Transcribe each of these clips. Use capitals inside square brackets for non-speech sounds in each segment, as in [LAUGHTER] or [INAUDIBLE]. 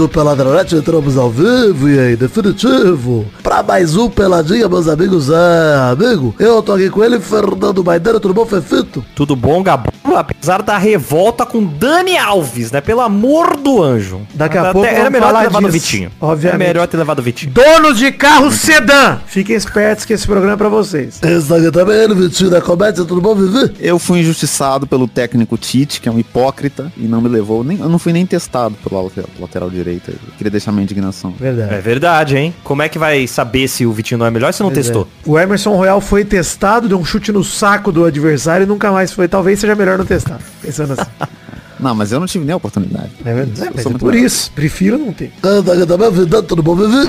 do Peladronete, entramos ao vivo e aí, definitivo. Pra mais um Peladinha, meus amigos. É, amigo, eu tô aqui com ele, Fernando Maidana, tudo bom, Fefito? Tudo bom, Gabo? Apesar da revolta com Dani Alves, né? Pelo amor do anjo. Daqui a Até pouco era melhor falar ter levado o Vitinho. obviamente. É melhor ter levado o Vitinho. Donos de carro sedã, fiquem espertos que esse programa é pra vocês. Esse aqui também, Vitinho da Comédia, tudo bom, Vivi? Eu fui injustiçado pelo técnico Tite, que é um hipócrita, e não me levou, nem, eu não fui nem testado pelo lateral, lateral direito. Eu queria deixar minha indignação. Verdade. É verdade, hein? Como é que vai saber se o Vitinho não é melhor se não Pois testou? é. O Emerson Royal foi testado, deu um chute no saco do adversário e nunca mais foi. Talvez seja melhor não testar. Pensando assim. Não, mas eu não tive nem a oportunidade. É verdade. É, é por bravo. isso. Prefiro não ter.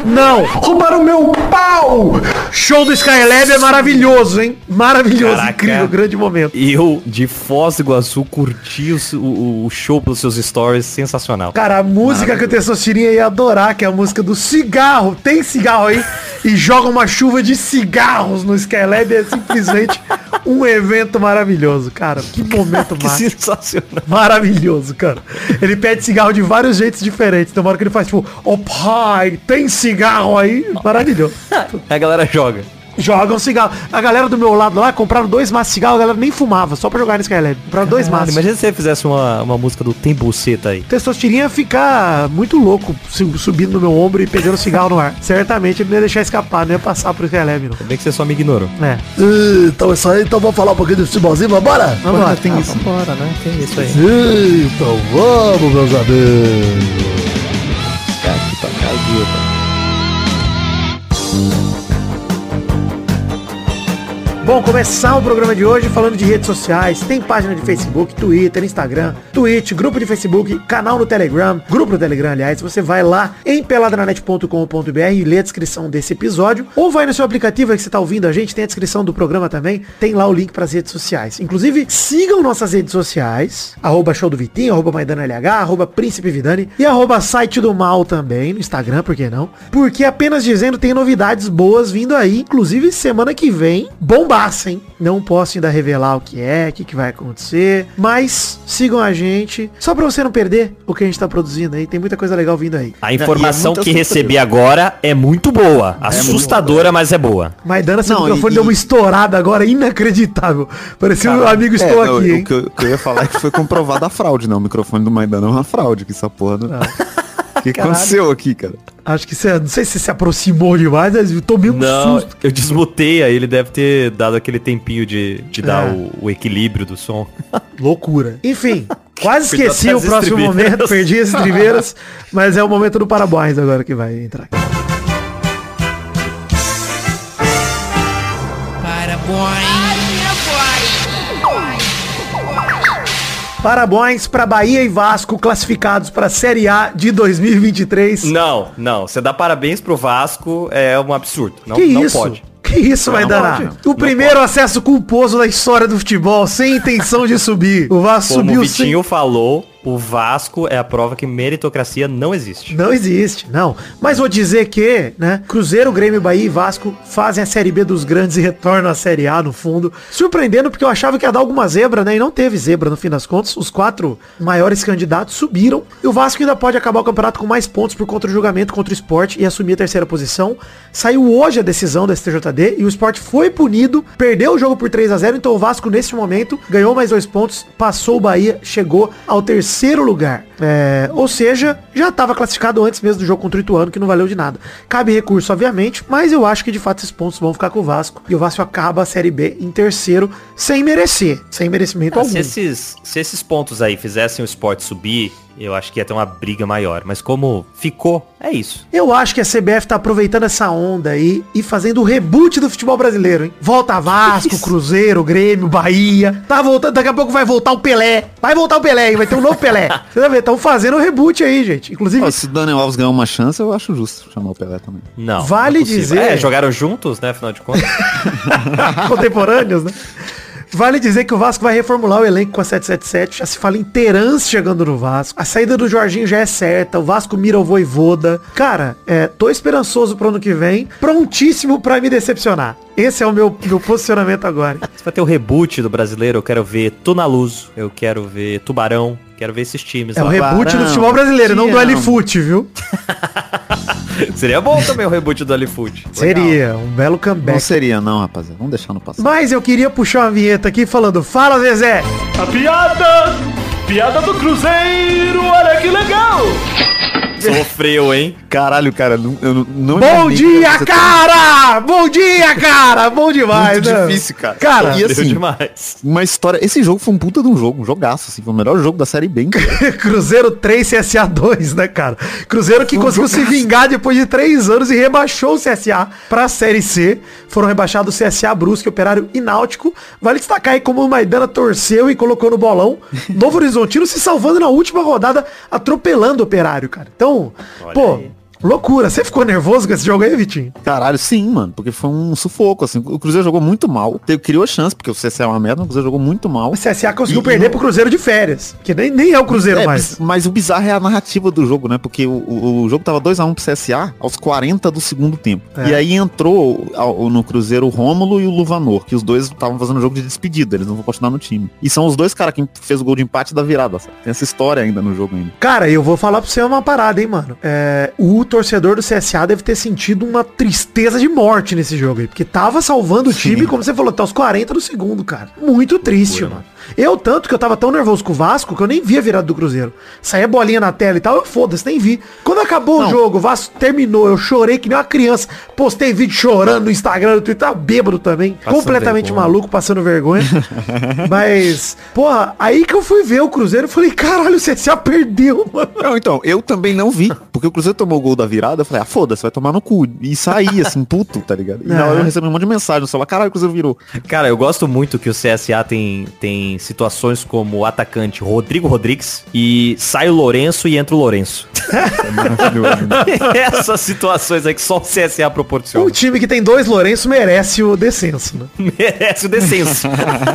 Não! Roubaram meu pau! Show do Skylab é maravilhoso, hein? Maravilhoso, Caraca. incrível, grande momento. E eu, de Foz do Iguaçu, curti o, o- o show pelos seus stories, sensacional. Cara, a música que o Testosterinha ia adorar, que é a música do cigarro. Tem cigarro aí [LAUGHS] e joga uma chuva de cigarros no Skylab. É simplesmente um evento maravilhoso, cara. Que momento [LAUGHS] Que mágico. sensacional. Maravilhoso, cara. Ele pede cigarro de vários jeitos diferentes. Tem uma hora que ele faz tipo, ô pai, tem cigarro aí? Maravilhoso. [LAUGHS] A galera joga. Jogam cigarro. A galera do meu lado lá compraram dois maços de cigarro, a galera nem fumava, só pra jogar no Skylab. Compraram dois maços. imagina se você fizesse uma, uma música do Tem Buceta aí. Testosterinha ia ficar muito louco su- subindo no meu ombro e pegando cigarro no ar. Certamente ele não ia deixar escapar, não ia passar pro Skylab, não. Ainda bem que você só me ignorou. É. Então é isso aí, então vamos falar um pouquinho de futebolzinho, vambora? Vamos lá. tem isso. Bora, né? Tem isso aí. Então vamos, meus amigos. Cara, que tá Bom, começar o programa de hoje falando de redes sociais. Tem página de Facebook, Twitter, Instagram, Twitch, grupo de Facebook, canal no Telegram, grupo no Telegram, aliás. Você vai lá em peladranet.com.br e lê a descrição desse episódio. Ou vai no seu aplicativo aí que você tá ouvindo a gente, tem a descrição do programa também. Tem lá o link para as redes sociais. Inclusive, sigam nossas redes sociais. Arroba show do Vitinho, arroba Maidana LH, arroba Príncipe Vidani e arroba site do mal também no Instagram, por que não? Porque apenas dizendo tem novidades boas vindo aí. Inclusive, semana que vem, bombaça, hein? Não posso ainda revelar o que é, o que, que vai acontecer. Mas sigam a gente. Só pra você não perder o que a gente tá produzindo aí. Tem muita coisa legal vindo aí. A informação E é que recebi agora é muito boa. Assustadora, mas é boa. Maidana, seu Não, microfone e- deu uma estourada agora, inacreditável. Parecia um amigo estou É, não, aqui, o, hein? que eu, o que eu ia falar é que foi comprovada a fraude, não. O microfone do Maidana é uma fraude, que essa porra. Não... [LAUGHS] [LAUGHS] O que Caralho. aconteceu aqui, cara? Acho que você, não sei se você se aproximou demais, mas eu tomei um Não, susto. eu desmutei, aí ele deve ter dado aquele tempinho de, de dar É. o, o equilíbrio do som. [LAUGHS] Loucura. Enfim, quase esqueci o próximo momento, perdi as estribeiras, [LAUGHS] mas é o momento do parabéns agora que vai entrar. Parabéns para Bahia e Vasco classificados para a Série A de 2023. Não, não. Você dá parabéns pro Vasco é um absurdo. Não, que não isso? pode. Que isso vai dar? pode. O primeiro acesso culposo da história do futebol, sem intenção de subir. O Vasco Como subiu o sem Vitinho falou, o Vasco é a prova que meritocracia não existe. Não existe, não. Mas vou dizer que, né, Cruzeiro, Grêmio, Bahia e Vasco fazem a Série B dos grandes e retornam à Série A no fundo. Surpreendendo porque eu achava que ia dar alguma zebra, né? E não teve zebra no fim das contas. Os quatro maiores candidatos subiram. E o Vasco ainda pode acabar o campeonato com mais pontos por contra o julgamento contra o esporte e assumir a terceira posição. Saiu hoje a decisão da STJD e o esporte foi punido, perdeu o jogo por 3 a 0 então o Vasco nesse momento ganhou mais dois pontos, passou o Bahia, chegou ao terceiro lugar. É, ou seja, já estava classificado antes mesmo do jogo contra o Ituano, que não valeu de nada. Cabe recurso, obviamente, mas eu acho que de fato esses pontos vão ficar com o Vasco. E o Vasco acaba a Série B em terceiro, sem merecer, sem merecimento Ah, algum. se, esses, se esses pontos aí fizessem o esporte subir, eu acho que ia ter uma briga maior. Mas como ficou, é isso. Eu acho que a CBF tá aproveitando essa onda aí e fazendo o reboot do futebol brasileiro, hein? Volta Vasco, Cruzeiro, Grêmio, Bahia. Tá voltando, daqui a pouco vai voltar o Pelé. Vai voltar o Pelé, hein? Vai ter um novo Pelé. [LAUGHS] Você vai ver, estão fazendo o reboot aí, gente. Inclusive, Ó, se o Daniel Alves ganhar uma chance, eu acho justo chamar o Pelé também. Não. Vale não é dizer- É, jogaram juntos, né? Afinal de contas. [LAUGHS] [LAUGHS] contemporâneos, né? Vale dizer que o Vasco vai reformular o elenco com a 777. Já se fala em chegando no Vasco. A saída do Jorginho já é certa. O Vasco mira o Voivoda. Cara, é, tô esperançoso pro ano que vem. Prontíssimo pra me decepcionar. Esse é o meu, meu posicionamento agora. Vai ter o reboot do brasileiro, eu quero ver Tunaluso, eu quero ver Tubarão, Quero ver esses times É o reboot do futebol brasileiro, não do. L-Foot, viu? [LAUGHS] Seria bom também o reboot do Alifoot. Seria, um belo Não comeback. seria não, rapaziada. Vamos deixar no passado. Mas eu queria puxar uma vinheta aqui falando, fala Zezé! A piada! Piada do Cruzeiro, olha que legal! Sofreu, hein? Caralho, cara, não, eu não- não Bom dia, cara! Bom dia, cara! Bom demais, Muito né? difícil, cara. Cara, E assim, demais. uma história. Esse jogo foi um puta de um jogo, um jogaço, assim. Foi o melhor jogo da série bem. [LAUGHS] Cruzeiro 3, CSA 2, né, cara? Cruzeiro que Um conseguiu se jogaço. vingar depois de três anos e rebaixou o CSA pra Série C. Foram rebaixados o CSA Brusque, Operário e Náutico. Vale destacar aí como o Maidana torceu e colocou no bolão. Novo Horizontino se salvando na última rodada, atropelando o Operário, cara. Então, Pô, aí. Loucura. Você ficou nervoso com esse jogo aí, Vitinho? Caralho, sim, mano. Porque foi um sufoco, assim. O Cruzeiro jogou muito mal. Teve, criou chance, porque o CSA é uma merda, o Cruzeiro jogou muito mal. O CSA conseguiu E- perder e- pro Cruzeiro de férias, que nem, nem é o Cruzeiro É, mais. mas o bizarro é a narrativa do jogo, né? Porque o, o, o jogo tava 2x1 pro CSA aos 40 do segundo tempo. É. E aí entrou ao- no Cruzeiro o Rômulo e o Luvanor, que os dois estavam fazendo jogo de despedida, eles não vão continuar no time. E são os dois caras que fez o gol de empate da virada, sabe? Tem essa história ainda no jogo ainda. Cara, eu vou falar pra você uma parada, hein, mano. É, o torcedor do CSA deve ter sentido uma tristeza de morte nesse jogo aí. Porque tava salvando o time, como você falou, até os 40 do segundo, cara. Muito triste, mano. Eu, tanto que eu tava tão nervoso com o Vasco que eu nem vi a virada do Cruzeiro. Saía bolinha na tela e tal, eu foda-se, nem vi. Quando acabou o Não. jogo, o Vasco terminou, eu chorei que nem uma criança. Postei vídeo chorando no Instagram, no Twitter, tava bêbado também. Passando completamente vergonha. maluco, passando vergonha. [LAUGHS] Mas, porra, aí que eu fui ver o Cruzeiro, eu falei, caralho, o CSA perdeu, mano. Não, então, eu também não vi, porque o Cruzeiro tomou o gol da virada, eu falei, ah, foda-se, vai tomar no cu. E saí, assim, puto, tá ligado? E na hora eu recebi um monte de mensagem no celular, caralho, o Cruzeiro virou. Cara, eu gosto muito que o CSA tem, tem situações como o atacante Rodrigo Rodrigues e sai o Lourenço e entra o Lourenço. É maravilhoso. né? [LAUGHS] Essas situações aí que só o CSA Um proporciona. time que tem dois Lourenço merece o descenso, né? [LAUGHS] Merece o descenso.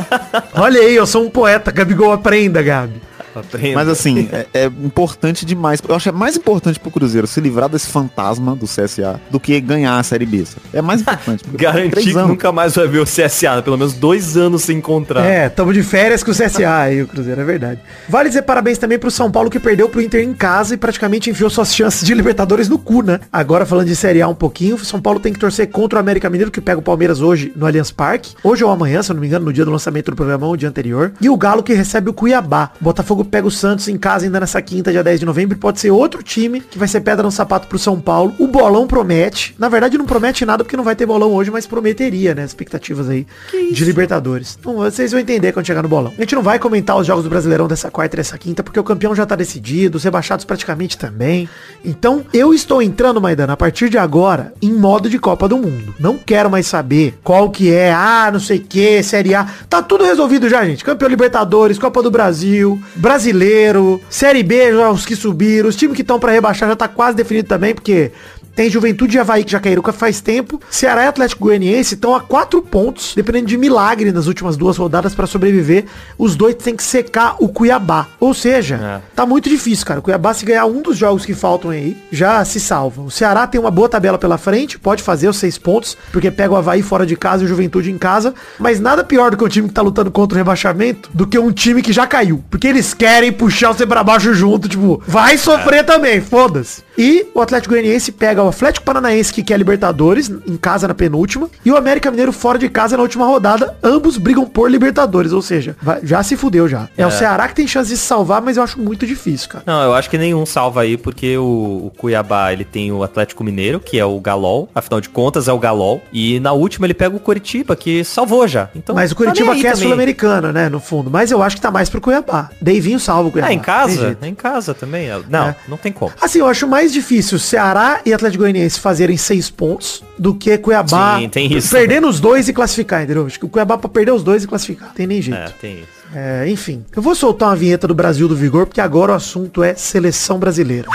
[LAUGHS] Olha aí, eu sou um poeta, Gabigol aprenda, Gabi. Aprenda. Mas assim, é, é importante demais. Eu acho que é mais importante pro Cruzeiro se livrar desse fantasma do CSA do que ganhar a Série B. sabe? É mais importante. [LAUGHS] Garantir que nunca mais vai ver o CSA, pelo menos dois anos sem encontrar. É, tamo de férias com o CSA aí, o Cruzeiro, é verdade. Vale dizer parabéns também pro São Paulo que perdeu pro Inter em casa e praticamente enfiou suas chances de Libertadores no cu, né? Agora falando de Série A um pouquinho, o São Paulo tem que torcer contra o América Mineiro, que pega o Palmeiras hoje no Allianz Parque. Hoje ou amanhã, se eu não me engano, no dia do lançamento do programa ou o dia anterior. E o Galo que recebe o Cuiabá. Botafogo pega o Santos em casa ainda nessa quinta, dia 10 de novembro. Pode ser outro time que vai ser pedra no sapato pro São Paulo. O bolão promete. Na verdade, não promete nada porque não vai ter bolão hoje, mas prometeria, né? As expectativas aí de Libertadores. Então, vocês vão entender quando chegar no bolão. A gente não vai comentar os jogos do Brasileirão dessa quarta e dessa quinta, porque o campeão já tá decidido, os rebaixados praticamente também. Então, eu estou entrando, Maidana, a partir de agora, em modo de Copa do Mundo. Não quero mais saber qual que é, ah, não sei o que, Série A. Tá tudo resolvido já, gente. Campeão Libertadores, Copa do Brasil, Brasileiro, Série B, os que subiram, os times que estão pra rebaixar já tá quase definido também, porque tem Juventude e Havaí que já caíram faz tempo. Ceará e Atlético Goianiense estão a quatro pontos, dependendo de milagre nas últimas duas rodadas para sobreviver. Os dois têm que secar o Cuiabá. Ou seja, É. tá muito difícil, cara. O Cuiabá, se ganhar um dos jogos que faltam aí, já se salva. O Ceará tem uma boa tabela pela frente, pode fazer os seis pontos, porque pega o Havaí fora de casa e o Juventude em casa. Mas nada pior do que um time que tá lutando contra o rebaixamento do que um time que já caiu. Porque eles querem puxar você pra baixo junto, tipo, vai sofrer também, foda-se. E o Atlético Goianiense pega o Atlético Paranaense, que quer Libertadores, em casa na penúltima, e o América Mineiro fora de casa na última rodada. Ambos brigam por Libertadores, ou seja, vai- já se fudeu já. É, o Ceará que tem chance de se salvar, mas eu acho muito difícil, cara. Não, eu acho que nenhum salva aí, porque o, o Cuiabá, ele tem o Atlético Mineiro, que é o Galol, afinal de contas é o Galol, e na última ele pega o Curitiba, que salvou já. Então, Mas o tá Curitiba aí quer também. Sul-Americana, né, no fundo. Mas eu acho que tá mais pro Cuiabá. Deivinho salva o Cuiabá. Ah, em casa? jeito. Em casa também. Não, É. não tem como. Assim, eu acho mais difícil Ceará e Atlético Goianiense fazerem seis pontos do que Cuiabá Sim, tem isso. perdendo os dois e classificar, entendeu? Acho que o Cuiabá pra perder os dois e classificar. Tem nem jeito. É, tem isso. É, enfim, eu vou soltar uma vinheta do Brasil do Vigor, porque agora o assunto é seleção brasileira.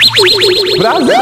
Brasil!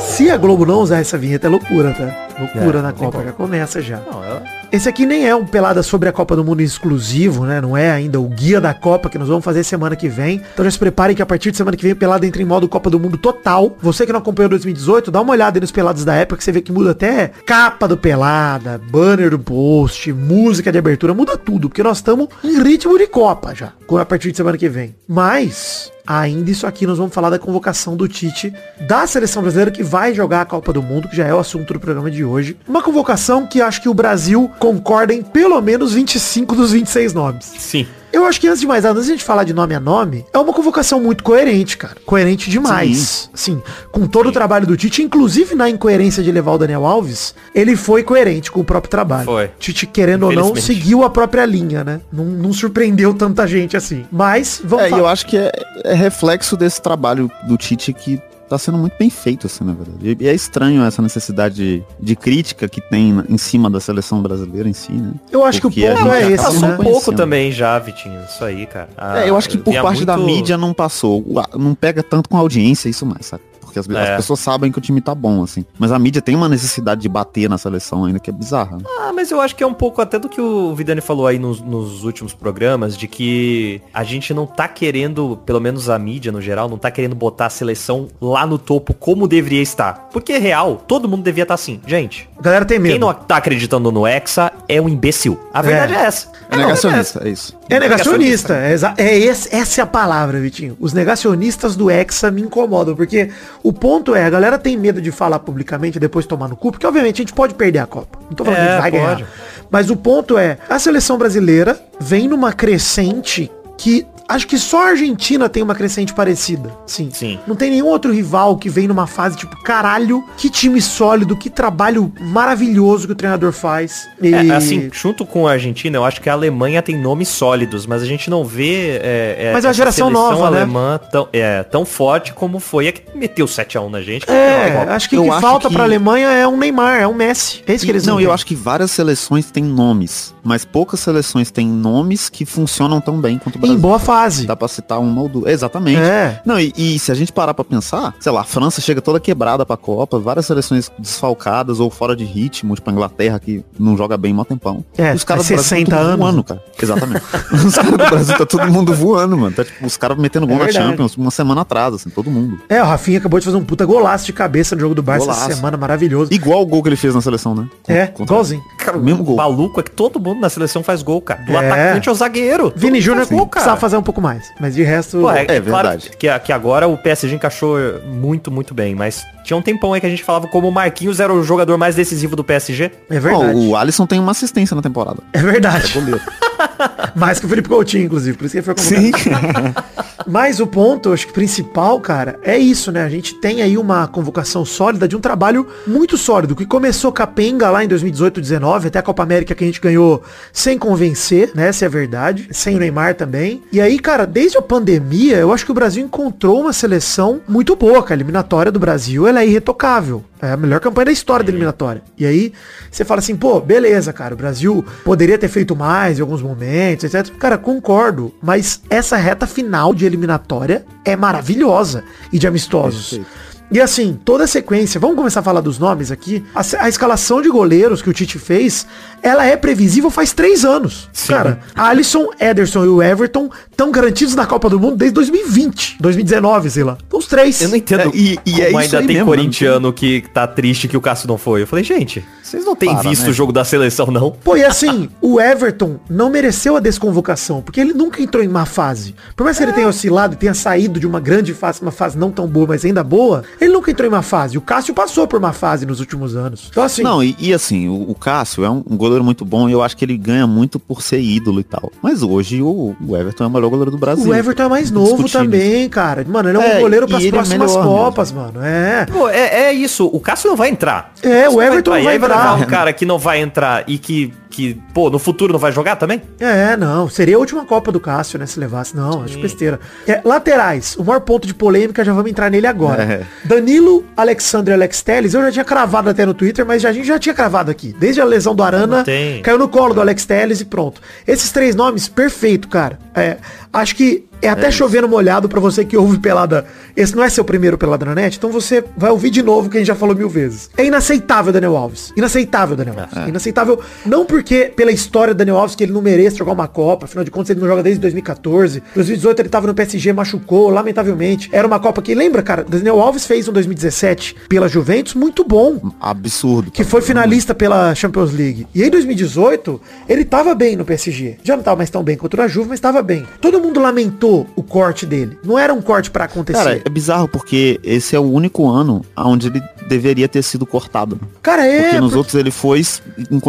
Se a Globo não usar essa vinheta, é loucura, tá? Loucura É, na Copa, já começa já. Não, é- Esse aqui nem é um pelada sobre a Copa do Mundo exclusivo, né? Não é ainda o guia da Copa que nós vamos fazer semana que vem. Então já se preparem que a partir de semana que vem o pelada entra em modo Copa do Mundo total. Você que não acompanhou 2018, dá uma olhada aí nos pelados da época que você vê que muda até capa do pelada, banner do post, música de abertura, muda tudo, porque nós estamos em ritmo de Copa já, a partir de semana que vem. Mas Ainda isso aqui nós vamos falar da convocação do Tite da seleção brasileira que vai jogar a Copa do Mundo, que já é o assunto do programa de hoje. Uma convocação que acho que o Brasil concorda em pelo menos 25 dos 26 nomes. Sim. Eu acho que antes de mais nada, antes de a gente falar de nome a nome, é uma convocação muito coerente, cara. Coerente demais. Sim. com todo o trabalho do Tite, inclusive na incoerência de levar o Daniel Alves, ele foi coerente com o próprio trabalho. Foi. Tite, querendo ou não, seguiu a própria linha, né? Não, não surpreendeu tanta gente assim. Mas, vamos É, falar. eu acho que é, é reflexo desse trabalho do Tite que tá sendo muito bem feito, assim, na verdade. E é estranho essa necessidade de, de crítica que tem na- em cima da seleção brasileira em si, né? Eu acho que o Porque a ponto gente é esse, Passou né? um pouco também já, Vitinho. Isso aí, cara. Ah, é, eu acho que por via parte da muito- mídia não passou. O- Não pega tanto com a audiência isso mais, sabe? Porque as, as É. pessoas sabem que o time tá bom, assim. Mas a mídia tem uma necessidade de bater na seleção ainda que é bizarra. né? Ah, mas eu acho que é um pouco até do que o Vidani falou aí nos, nos últimos programas, de que a gente não tá querendo, pelo menos a mídia no geral, não tá querendo botar a seleção lá no topo como deveria estar. Porque real, todo mundo devia estar assim. Gente, A galera tem medo. quem não tá acreditando no Hexa é um imbecil. A verdade é, essa. É negacionista, é isso. É negacionista. É, é essa é a palavra, Vitinho. Os negacionistas do Hexa me incomodam, porque o ponto é, a galera tem medo de falar publicamente e depois tomar no cu, porque obviamente a gente pode perder a Copa. Não tô falando É, que a gente vai pode. ganhar. Mas o ponto é, a seleção brasileira vem numa crescente que acho que só a Argentina tem uma crescente parecida. Sim. Sim. Não tem nenhum outro rival que vem numa fase tipo, caralho, que time sólido, que trabalho maravilhoso que o treinador faz. E... É, assim, junto com a Argentina, eu acho que a Alemanha tem nomes sólidos, mas a gente não vê é, é, Mas é essa geração nova, né? alemã tão, é, tão forte como foi a que meteu 7x1 na gente. É, a acho que o que falta que- pra Alemanha é um Neymar, é um Messi. É isso que E- eles não, não eu acho que várias seleções têm nomes, mas poucas seleções têm nomes que funcionam tão bem quanto o Em Brasil. boa fase. Dá pra citar uma ou duas. Exatamente. É. Não, e, e se a gente parar pra pensar, sei lá, a França chega toda quebrada pra Copa, várias seleções desfalcadas ou fora de ritmo, tipo a Inglaterra que não joga bem mó tempão. É, os caras do Brasil 60 tão tudo anos. voando, cara. Exatamente. [LAUGHS] os caras do Brasil tá todo mundo voando, mano. Tá tipo, os caras metendo gol É na. Champions uma semana atrás, assim, todo mundo. É, o Rafinha acabou de fazer um puta golaço de cabeça no jogo do Barça essa Golaço. semana, maravilhoso. Igual o gol que ele fez na seleção, né? É, Contra- igualzinho. Cara, o mesmo gol. O maluco é que todo mundo na seleção faz gol, cara. Do É. atacante ao zagueiro. Vini Júnior faz gol, precisava fazer um pouco mais. Mas de resto. Pô, é, É claro verdade. que, que agora o PSG encaixou muito, muito bem, mas tinha um tempão aí que a gente falava como o Marquinhos era o jogador mais decisivo do PSG. É verdade. o Alisson tem uma assistência na temporada. É verdade. Goleiro. [LAUGHS] [LAUGHS] Mais que o Felipe Coutinho, inclusive. Por isso que ele foi convocado. [LAUGHS] Mas o ponto, acho que principal, cara, é isso, né? A gente tem aí uma convocação sólida de um trabalho muito sólido, que começou capenga lá em 2018, 19, até a Copa América que a gente ganhou sem convencer, né? Essa é a verdade. Sem o Neymar também. E aí, cara, desde a pandemia, eu acho que o Brasil encontrou uma seleção muito boa, cara. A eliminatória do Brasil, ela é irretocável. É a melhor campanha da história da eliminatória. E aí, você fala assim, pô, beleza, cara, o Brasil poderia ter feito mais em alguns momentos, etc. Cara, concordo, mas essa reta final de eliminatória é maravilhosa e de amistosos. Perfeito. E assim, toda a sequência, vamos começar a falar dos nomes aqui. A, a escalação de goleiros que o Tite fez, ela é previsível faz três anos. Sim. Cara, Alisson, Ederson e o Everton estão garantidos na Copa do Mundo desde 2020, 2019, sei lá. Então, Os três. Eu não entendo É, e- e como é isso ainda aí tem mesmo, né? corintiano que tá triste que o Cássio não foi. Eu falei, gente, vocês não têm Para, visto né? o jogo da seleção, não? Pô, e assim, o Everton não mereceu a desconvocação, porque ele nunca entrou em má fase. Por mais que ele tenha oscilado e tenha saído de uma grande fase, uma fase não tão boa, mas ainda boa, ele nunca entrou em má fase. O Cássio passou por má fase nos últimos anos. Então assim, Não, e, e assim, o, o Cássio é um, um goleiro muito bom e eu acho que ele ganha muito por ser ídolo e tal. Mas hoje o, o Everton é o melhor goleiro do Brasil. o Everton é mais novo Discutindo também, cara. Mano, ele é um É, goleiro e para as é próximas melhor Copas, mano. É. Pô, é, é isso. O Cássio não vai entrar. É, o Cássio Everton não entrar. vai E aí vai entrar. levar um cara que não vai entrar e que, que, pô, no futuro não vai jogar também? É, não. Seria a última Copa do Cássio, né? Se levasse. Não, acho besteira. É, laterais. O maior ponto de polêmica, já vamos entrar nele agora. É. Danilo, Alexandre Alex Telles, eu já tinha cravado até no Twitter, mas já, a gente já tinha cravado aqui. Desde a lesão do Arana, caiu no colo do Alex Telles e pronto. Esses três nomes, perfeito, cara. É, Acho que é até chovendo molhado pra você que ouve pelada. Esse não é seu primeiro pelada na net, então você vai ouvir de novo que a gente já falou mil vezes. É inaceitável Daniel Alves. Inaceitável Daniel Alves. Inaceitável não porque pela história do Daniel Alves que ele não merece jogar uma Copa, afinal de contas ele não joga desde 2014. 2018 ele tava no PSG, machucou, lamentavelmente. Era uma Copa que lembra, cara, Daniel Alves fez um 2017 pela Juventus muito bom Absurdo. que foi finalista pela Champions League. E em 2018, ele tava bem no PSG. Já não tava mais tão bem contra a Juve, mas tava bem. Todo mundo lamentou o corte dele. Não era um corte pra acontecer. Cara, é bizarro porque esse é o único ano onde ele deveria ter sido cortado. Cara, é. Porque nos porque- outros ele foi.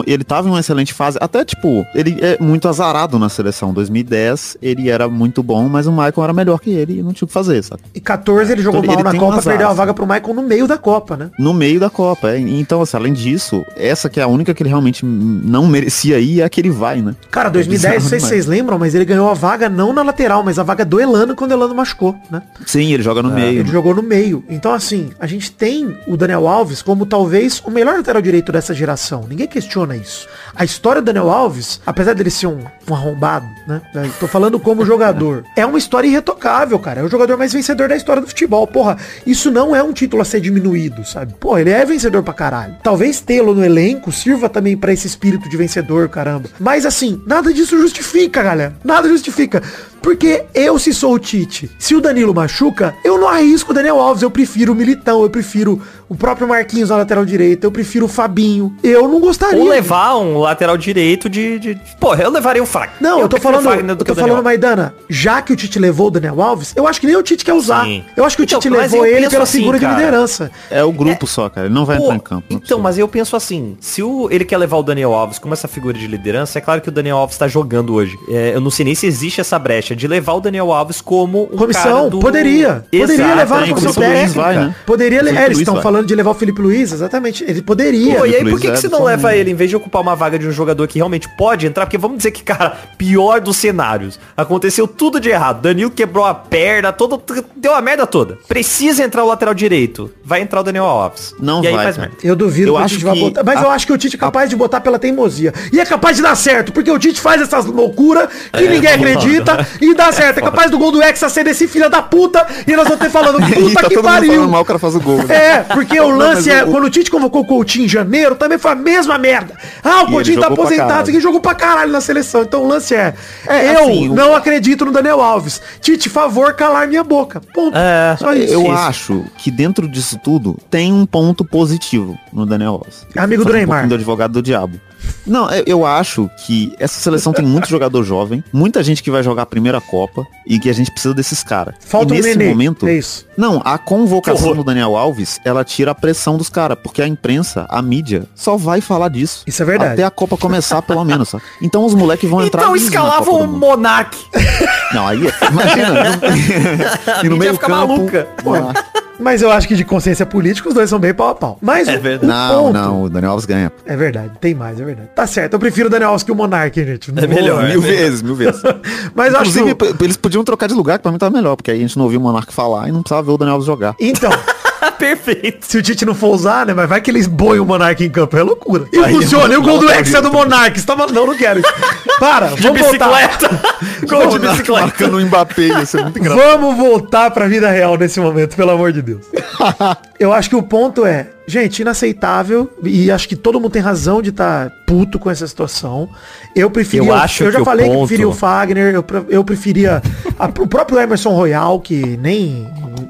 Ele tava em uma excelente fase. Até, tipo, ele é muito azarado na seleção. 2010 ele era muito bom, mas o Michael era melhor que ele e não tinha o que fazer, sabe? E 14 ele jogou Ele- mal ele na tem um Copa, azar, perdeu a assim. vaga pro Michael no meio da Copa, né? No meio da Copa. é. Então, assim, além disso, essa que é a única que ele realmente não merecia ir é a que ele vai, né? Cara, É 2010, não sei se vocês lembram, mas ele ganhou a vaga não na lateral, mas a vaga do Elano quando o Elano machucou, né? Sim, ele joga no meio. Ele jogou no meio. Então, assim, a gente tem o Daniel Alves como talvez o melhor lateral direito dessa geração. Ninguém questiona isso. A história do Daniel Alves, apesar dele ser um, um arrombado, né? Eu Tô falando como jogador. [LAUGHS] É uma história irretocável, cara. É o jogador mais vencedor da história do futebol. Porra, isso não é um título a ser diminuído, sabe? Pô, ele é vencedor pra caralho. Talvez tê-lo no elenco sirva também pra esse espírito de vencedor, caramba. Mas assim, nada disso justifica, galera. Nada justifica. Porque eu, se sou o Tite, se o Danilo machuca, eu não arrisco o Daniel Alves. Eu prefiro o Militão, eu prefiro o próprio Marquinhos na lateral direita, eu prefiro o Fabinho. Eu não gostaria. Ou levar um lateral direito de. de... Porra, eu levaria o Fagner. Não, eu, tô prefiro o falando, eu tô Daniel falando, Maidana, já que o Tite levou o Daniel Alves, eu acho que nem o Tite quer usar. Sim. Eu acho que o Então, Tite levou eu ele pela assim, figura cara. de liderança. É o grupo só, cara. Ele não vai Pô, entrar em campo. é Então, mas eu penso assim, se o, ele quer levar o Daniel Alves como essa figura de liderança, é claro que o Daniel Alves tá jogando hoje. É, eu não sei nem se existe essa brecha de levar o Daniel Alves como um Comissão, cara do... poderia. Poderia Exato, levar na comissão técnica. vai, né? Poderia, é, eles estão vai. Falando de levar o Felipe Luiz, exatamente. Ele poderia. Pô, e aí por que, é que você do não leva ele, em vez de ocupar uma vaga de um jogador que realmente pode entrar? Porque vamos dizer que, cara, pior dos cenários. Aconteceu tudo de errado. Danilo quebrou a perna, todo, deu a merda toda. Precisa entrar o lateral direito. Vai entrar o Daniel Alves. Não e aí vai, faz cara. merda. Eu duvido Eu que o acho Tite vai que botar. Mas a- eu acho que o Tite é capaz de botar pela teimosia. E é capaz de dar certo, porque o Tite faz essas loucuras que ninguém acredita e dá certo. É capaz do gol do Hexa ser desse filho da puta e nós vamos ter falando, [LAUGHS] puta tá que pariu. mal, o cara faz o gol. né? É, porque o Não, lance é. o- Quando o Tite convocou o Coutinho em janeiro, também foi a mesma merda. Ah, o Coutinho tá aposentado, aqui jogou pra caralho na seleção. Então o lance é. É, eu assim, o- não acredito no Daniel Alves. Tite, favor, calar minha boca. Ponto. É, Só isso. Eu Isso. acho que dentro disso tudo tem um ponto positivo no Daniel Alves. Amigo do um Neymar. pouquinho do advogado do diabo. Não, eu- acho que essa seleção tem muito jogador jovem, muita gente que vai jogar a primeira Copa e que a gente precisa desses caras. Falta e um nesse nenê, momento, é isso. Não, a Que convocação do Daniel Alves, ela tira a pressão dos caras, porque a imprensa, a mídia, só vai falar disso. Isso é verdade. Até a Copa começar, pelo menos, sabe? Então os moleques vão entrar Então escalavam o. Monark. Não, aí, imagina. A [LAUGHS] [LAUGHS] e no mídia meio fica campo, maluca. Monark. Mas eu acho que de consciência política os dois são bem pau a pau. Mas É verdade. o Não, ponto- não, o Daniel Alves ganha. É verdade, tem mais, é verdade. Tá certo, eu prefiro o Daniel Alves que o Monark, hein, gente. Não É melhor. Mil melhor. vezes, mil vezes. [LAUGHS] Mas eu acho Inclusive, p- eles podiam trocar de lugar, que pra mim tava melhor, porque aí a gente não ouvia o Monark falar e não precisava ver o Daniel Alves jogar. Então, [LAUGHS] Perfeito. se o Tite não for usar, né? Mas vai que eles boiam o Monark em campo. É loucura. E Aí, funciona. E o gol do Hexa do Monark. Você tá Não, não quero. [LAUGHS] Para, De vamos voltar. bicicleta. [LAUGHS] Gol de bicicleta. Marcando o Mbappé, ia ser muito engraçado. Vamos voltar pra vida real nesse momento, pelo amor de Deus. Eu acho que o ponto é, gente, inaceitável. E acho que todo mundo tem razão de estar puto com essa situação. Eu preferia. Eu acho eu já que falei que ponto- preferia o Fagner. Eu, eu preferia a- o próprio Emerson Royal, que nem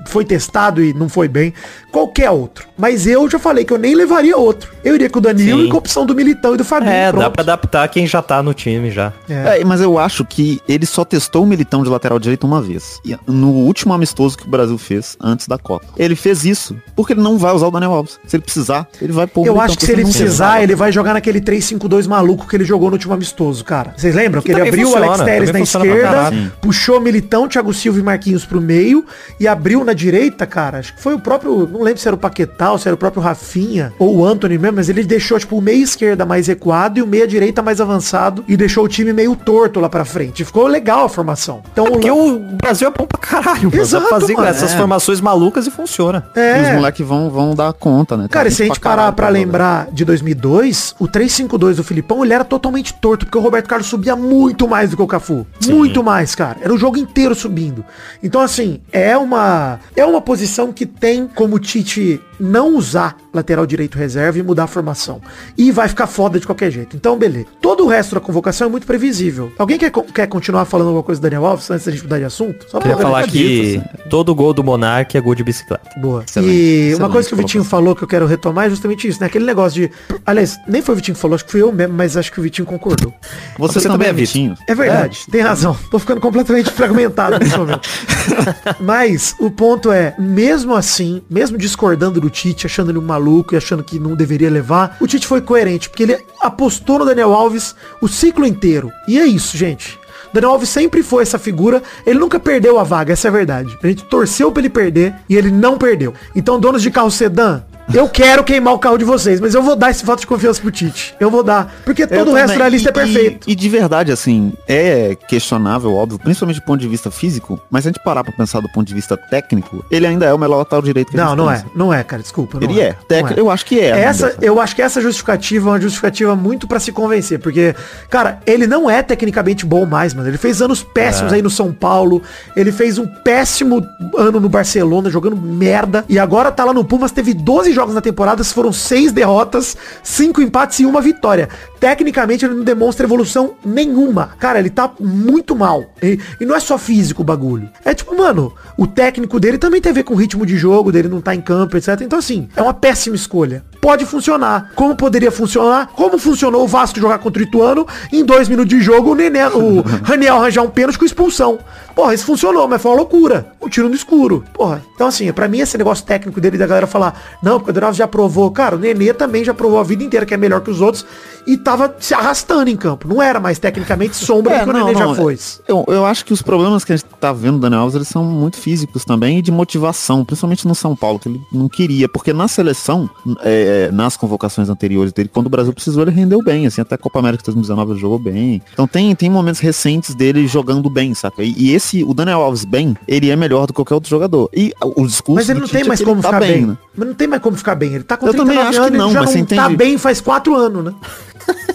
foi testado e não foi bem. Qualquer outro. Mas eu já falei que eu nem levaria outro. Eu iria com o Danilo Sim. e com a opção do Militão e do Fabinho. É, dá pronto. pra adaptar quem já tá no time já. É. É, mas eu acho que ele só testou o militão de lateral direito uma vez. No último amistoso que o Brasil fez antes da Copa. Ele fez isso porque ele não vai usar o Daniel Alves. Se ele precisar, ele vai pôr o Eu acho que se ele precisar, ele vai jogar naquele 3-5-2 maluco que ele jogou no último amistoso, cara. Vocês lembram? Que, Que ele abriu o Alex Telles na esquerda, puxou Militão, Thiago Silva e Marquinhos pro meio e abriu na direita, cara. Acho que foi o próprio, não lembro se era o Paquetá ou se era o próprio Rafinha ou o Anthony mesmo, mas ele deixou tipo o meio esquerda mais recuado e o meia direita mais avançado e deixou o time meio torto lá pra frente. Ficou legal a formação. Então, Porque o... o Brasil é bom pra caralho. Exato, fazer mano. essas É. formações malucas e funciona. E os é, moleques moleques vão, vão dar conta, né? Tem Cara, e se a gente pra parar pra lembrar de 2002, o 352 do Filipão, ele era totalmente torto, porque o Roberto Carlos subia muito mais do que o Cafu. Muito mais, cara. Era o jogo inteiro subindo. Então, assim, é uma é uma posição que tem como o Tite não usar lateral direito reserva e mudar a formação. E vai ficar foda de qualquer jeito. Então, beleza. Todo o resto da convocação é muito previsível. Alguém quer, quer continuar falando alguma coisa do Daniel Alves antes da gente mudar de assunto? Só Queria pra- falar que assim. todo gol do Monark é gol de bicicleta. Boa. Excelente, e uma excelente coisa que o Vitinho falou que eu quero retomar é justamente isso, né? Aquele negócio de. Aliás, nem foi o Vitinho que falou, acho que fui eu mesmo, mas acho que o Vitinho concordou. Você, Você também é é Vitinho. É verdade, tem razão. Tô ficando completamente fragmentado nesse momento. [LAUGHS] Mas o ponto é, mesmo assim, mesmo discordando do Tite, achando ele um maluco e achando que não deveria levar, o Tite foi coerente, porque ele apostou no Daniel Alves o ciclo inteiro. E é isso, gente. Daniel Alves sempre foi essa figura, ele nunca perdeu a vaga, essa é a verdade. A gente torceu pra ele perder e ele não perdeu. Então, donos de carro sedã, eu quero queimar o carro de vocês, mas eu vou dar esse voto de confiança pro Tite. Eu vou dar. Porque Eu todo o resto também. da lista E- é perfeito. E, e de verdade, assim, é questionável, óbvio, principalmente do ponto de vista físico, mas se a gente parar pra pensar do ponto de vista técnico, ele ainda é o melhor lateral direito que a Não, não é. Não é, cara. Desculpa. não Ele é. Tec- Não é. Eu acho que é. Essa, eu acho que essa justificativa é uma justificativa muito pra se convencer, porque, cara, ele não é tecnicamente bom mais, mano. Ele fez anos péssimos aí no São Paulo, ele fez um péssimo ano no Barcelona, jogando merda, e agora tá lá no Pumas, teve 12 jogos na temporada, foram 6 derrotas, 5 empates e uma vitória. Tecnicamente ele não demonstra evolução nenhuma. Cara, ele tá muito mal. E, e não é só físico o bagulho. É tipo, mano, o técnico dele também tem a ver com o ritmo de jogo, dele não tá em campo, etc. Então, assim, é uma péssima escolha. Pode funcionar. Como poderia funcionar? Como funcionou o Vasco jogar contra o Ituano? Em dois minutos de jogo, o, Nenê, o [LAUGHS] Raniel arranjar um pênalti com expulsão. Porra, isso funcionou, mas foi uma loucura. Um tiro no escuro. Porra. Então, assim, pra mim, esse negócio técnico dele da galera falar, não, porque o Daniel já provou. Cara, o Nenê também já provou a vida inteira que é melhor que os outros e tava se arrastando em campo. Não era mais tecnicamente sombra É, que o não, Nenê não, já foi. Eu, eu acho que os problemas que a gente tá vendo do Daniel Alves, eles são muito físicos também e de motivação, principalmente no São Paulo, que ele não queria, porque na seleção, é, nas convocações anteriores dele, quando o Brasil precisou, ele rendeu bem, assim, até a Copa América de 2019 ele jogou bem. Então tem, tem momentos recentes dele jogando bem, saca? E, e esse, o Daniel Alves bem, ele é melhor do que qualquer outro jogador. E o discurso Mas ele não tem é mais que como tá ficar bem. né? Mas não tem mais como ficar bem. Ele tá com Eu também 39 acho que não, mas não você tá bem faz quatro anos, né?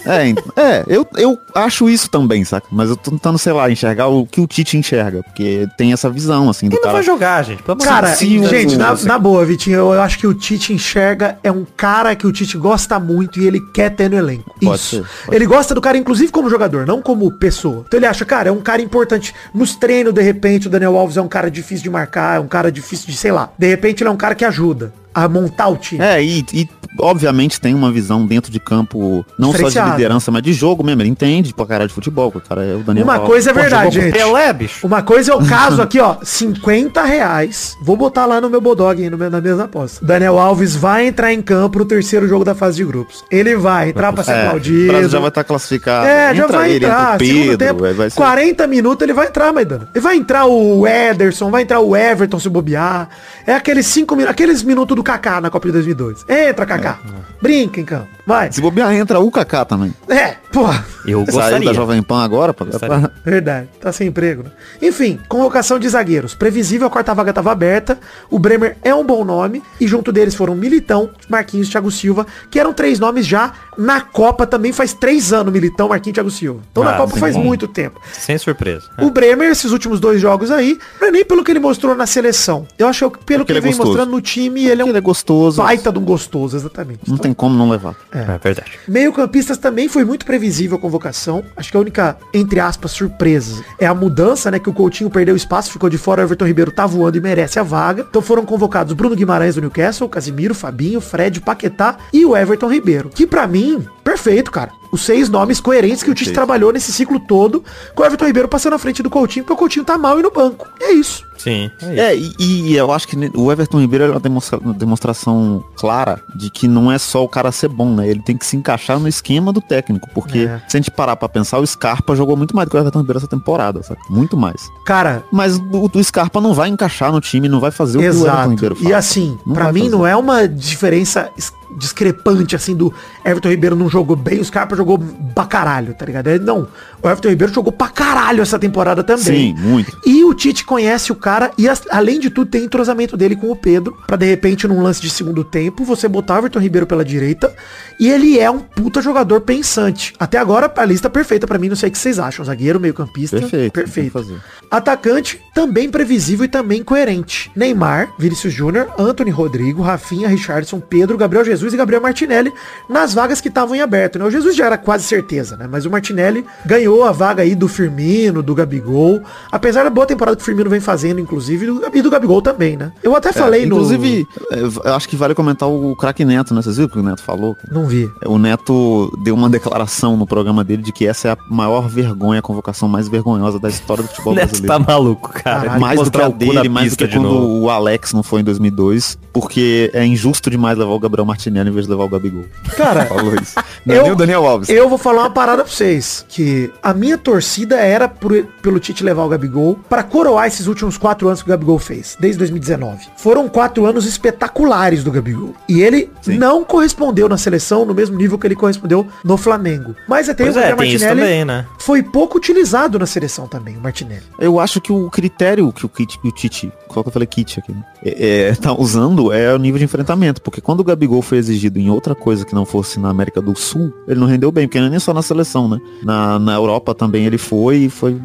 É, é eu, eu acho isso também, saca? Mas eu tô tentando, sei lá, enxergar o que o Tite enxerga, porque tem essa visão, assim, do Ele não cara. vai jogar, gente. De Cara, o- gente, na, na boa, Vitinho, eu, eu acho que o Tite enxerga é um cara que o Tite gosta muito e ele quer ter no elenco. Pode Isso. ser, pode ele gosta do cara, inclusive como jogador, não como pessoa. Então ele acha, cara, é um cara importante. Nos treinos, de repente, o Daniel Alves é um cara difícil de marcar, é um cara difícil de, sei lá. De repente ele é um cara que ajuda a montar o time. É, e, e, obviamente tem uma visão dentro de campo, não só de liderança, mas de jogo mesmo. Ele entende pra caralho de futebol, o cara é o Daniel Uma Alves. coisa é verdade, gente. Pelé, bicho. Uma coisa é o caso [LAUGHS] aqui, ó, 50 reais. Vou botar lá no meu Bodog, no meu, na mesma aposta. Daniel Alves vai entrar em campo no terceiro jogo da fase de grupos. Ele vai entrar pra ser É, o. Brasil já vai estar classificado. É, já Entra vai ele, entrar. entra o segundo Pedro, tempo, vai, ser... 40 minutos ele vai entrar, Maidana. Ele vai entrar o Ederson, vai entrar o Everton se bobear. É aqueles cinco minutos, aqueles minutos do Kaká na Copa de 2002. Entra, Kaká. Brinca em campo. Vai. Se bobear, entra o Kaká também. É, porra. Eu Saiu da gostaria. Jovem Pan agora. Gostaria. Verdade, tá sem emprego, né? Enfim, convocação de zagueiros. Previsível, a quarta vaga tava aberta. O Bremer é um bom nome. E junto deles foram Militão, Marquinhos e Thiago Silva, que eram três nomes já na Copa também faz três anos, Militão, Marquinhos e Thiago Silva. Então na Ah, Copa sim, faz bom. muito tempo. Sem surpresa. O Bremer, esses últimos dois jogos aí, não é nem pelo que ele mostrou na seleção. Eu acho que pelo Porque que ele é vem gostoso. mostrando no time, ele é um Ele é gostoso. baita de um gostoso, exatamente. Não tem como não levar. É, verdade. Meio campistas também foi muito previsível a convocação. Acho que a única, entre aspas, surpresa é a mudança, né? Que o Coutinho perdeu espaço, ficou de fora, o Everton Ribeiro tá voando e merece a vaga. Então foram convocados Bruno Guimarães do Newcastle, Casimiro, Fabinho, Fred, Paquetá e o Everton Ribeiro. Que pra mim, perfeito, cara. Os seis nomes coerentes que o Tite trabalhou nesse ciclo todo, com o Everton Ribeiro passando na frente do Coutinho, porque o Coutinho tá mal e no banco. E é isso. Sim. É. É, e, e eu acho que o Everton Ribeiro é uma demonstra- demonstração clara de que não é só o cara ser bom, né? Ele tem que se encaixar no esquema do técnico. Porque É. se a gente parar pra pensar, o Scarpa jogou muito mais do que o Everton Ribeiro essa temporada, sabe? Muito mais. Cara, Mas o, o Scarpa não vai encaixar no time, não vai fazer o que o Everton. Ribeiro faz. E assim, vai mim fazer. não é uma diferença discrepante assim do Everton Ribeiro não jogou bem, o Scarpa jogou pra caralho, tá ligado? Não, o Everton Ribeiro jogou pra caralho essa temporada também. Sim, muito. E o Tite conhece o cara cara e além de tudo tem entrosamento dele com o Pedro, pra de repente num lance de segundo tempo você botar o Everton Ribeiro pela direita e ele é um puta jogador pensante. Até agora a lista perfeita pra mim, não sei o que vocês acham, zagueiro, meio-campista, Perfeito, perfeito. Atacante, também previsível e também coerente. Neymar, Vinícius Júnior, Anthony Rodrigo, Rafinha, Richardson, Pedro, Gabriel Jesus e Gabriel Martinelli nas vagas que estavam em aberto. Né? O Jesus já era quase certeza, né? Mas o Martinelli ganhou a vaga aí do Firmino, do Gabigol. Apesar da boa temporada que o Firmino vem fazendo, inclusive, e do, Gabigol também, né? Eu até falei no... Inclusive, é, eu acho que vale comentar o craque Neto, né? Vocês viram o que o Neto falou? Não vi. O Neto deu uma declaração no programa dele de que essa é a maior vergonha, a convocação mais vergonhosa da história do futebol [LAUGHS] Neto brasileiro. tá maluco, cara. Caralho, mais do que a dele, mais do que de quando novo. o Alex não foi em 2002, porque é injusto demais levar o Gabriel Martinelli em vez de levar o Gabigol. Cara, [LAUGHS] Falou isso. Não é Eu- nem o Daniel Alves. Eu vou falar uma parada pra vocês, que a minha torcida era por- pelo Tite levar o Gabigol pra coroar esses últimos quatro anos que o Gabigol fez, desde 2019. Foram quatro anos espetaculares do Gabigol. E ele Sim. não correspondeu na seleção no mesmo nível que ele correspondeu no Flamengo. Mas até Pois o é, Martinelli também, né? foi pouco utilizado na seleção também, o Martinelli. Eu acho que o critério que o, Kit, que o Tite, qual que eu falei Kit aqui, né? É, é, [LAUGHS] tá usando é o nível de enfrentamento, porque quando o Gabigol foi exigido em outra coisa que não fosse na América do Sul, ele não rendeu bem, porque não é nem só na seleção, né? Na, na Europa também ele foi e foi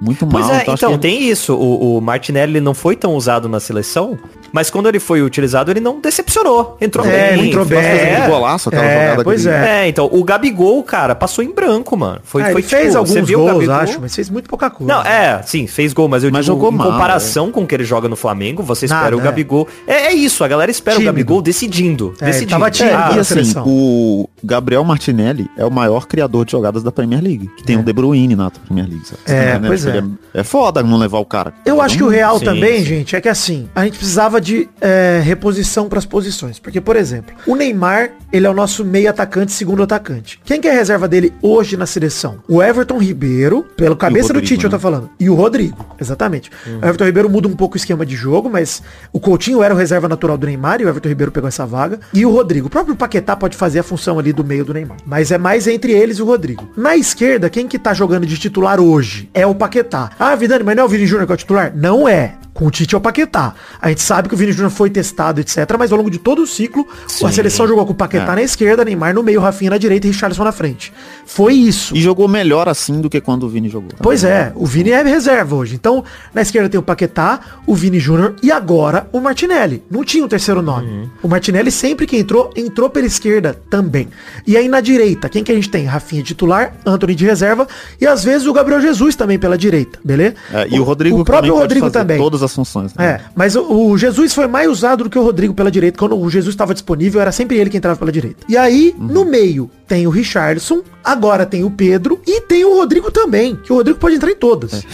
muito Pois mal. é, então então, ele- tem isso. O, o Martinelli não foi tão usado na seleção, mas quando ele foi utilizado, ele não decepcionou. Entrou É, bem. ele entrou bem. É, golaço, aquela É, jogada pois é. É, então, o Gabigol, cara, passou em branco, mano. Foi, Ah, foi ele fez tipo, alguns gols, Gabigol? acho, mas fez muito pouca coisa. Não, é, sim, fez gol, mas eu Mas digo, jogou em mal, comparação com o que ele joga no Flamengo, você Nada, espera o é. Gabigol. É, é isso, a galera espera Tímido. o Gabigol decidindo. É, decidindo. tava tímido. Ah, e assim, seleção. o Gabriel Martinelli é o maior criador de jogadas da Premier League. Que tem o De Bruyne na Premier League. sabe? É, Né? pois Tipo, é. É foda não levar o cara. Eu acho que o real sim, também, sim. gente, é que assim, a gente precisava de é, reposição para as posições. Porque, por exemplo, o Neymar, ele é o nosso meio atacante, segundo atacante. Quem que é a reserva dele hoje na seleção? O Everton Ribeiro, pelo cabeça do Rodrigo, Tite, eu tô né? falando. E o Rodrigo, exatamente. O Everton Ribeiro muda um pouco o esquema de jogo, mas o Coutinho era o reserva natural do Neymar e o Everton Ribeiro pegou essa vaga. E o Rodrigo, o próprio Paquetá pode fazer a função ali do meio do Neymar. Mas é mais entre eles e o Rodrigo. Na esquerda, quem que tá jogando de titular hoje é o Paquetá. Ah, Vidani, mas não é o Vini Júnior que é o titular? Não é. Com o Tite é o Paquetá. A gente sabe que o Vini Júnior foi testado, etc. Mas ao longo de todo o ciclo, a seleção jogou com o Paquetá É. na esquerda, Neymar no meio, Rafinha na direita e Richarlison na frente. Foi isso. E jogou melhor assim do que quando o Vini jogou. Pois é, o Vini é reserva hoje. Então, na esquerda tem o Paquetá, o Vini Júnior e agora o Martinelli. Não tinha um terceiro nome. O Martinelli sempre que entrou, entrou pela esquerda também. E aí na direita, quem que a gente tem? Rafinha titular, Anthony de reserva e às vezes o Gabriel Jesus também pela direita, beleza? É, e o Rodrigo o próprio também Rodrigo também. todas as funções. né? É, mas o, o Jesus foi mais usado do que o Rodrigo pela direita. Quando o Jesus estava disponível, era sempre ele que entrava pela direita. E aí, no meio, tem o Richardson, agora tem o Pedro e tem o Rodrigo também, que o Rodrigo pode entrar em todas.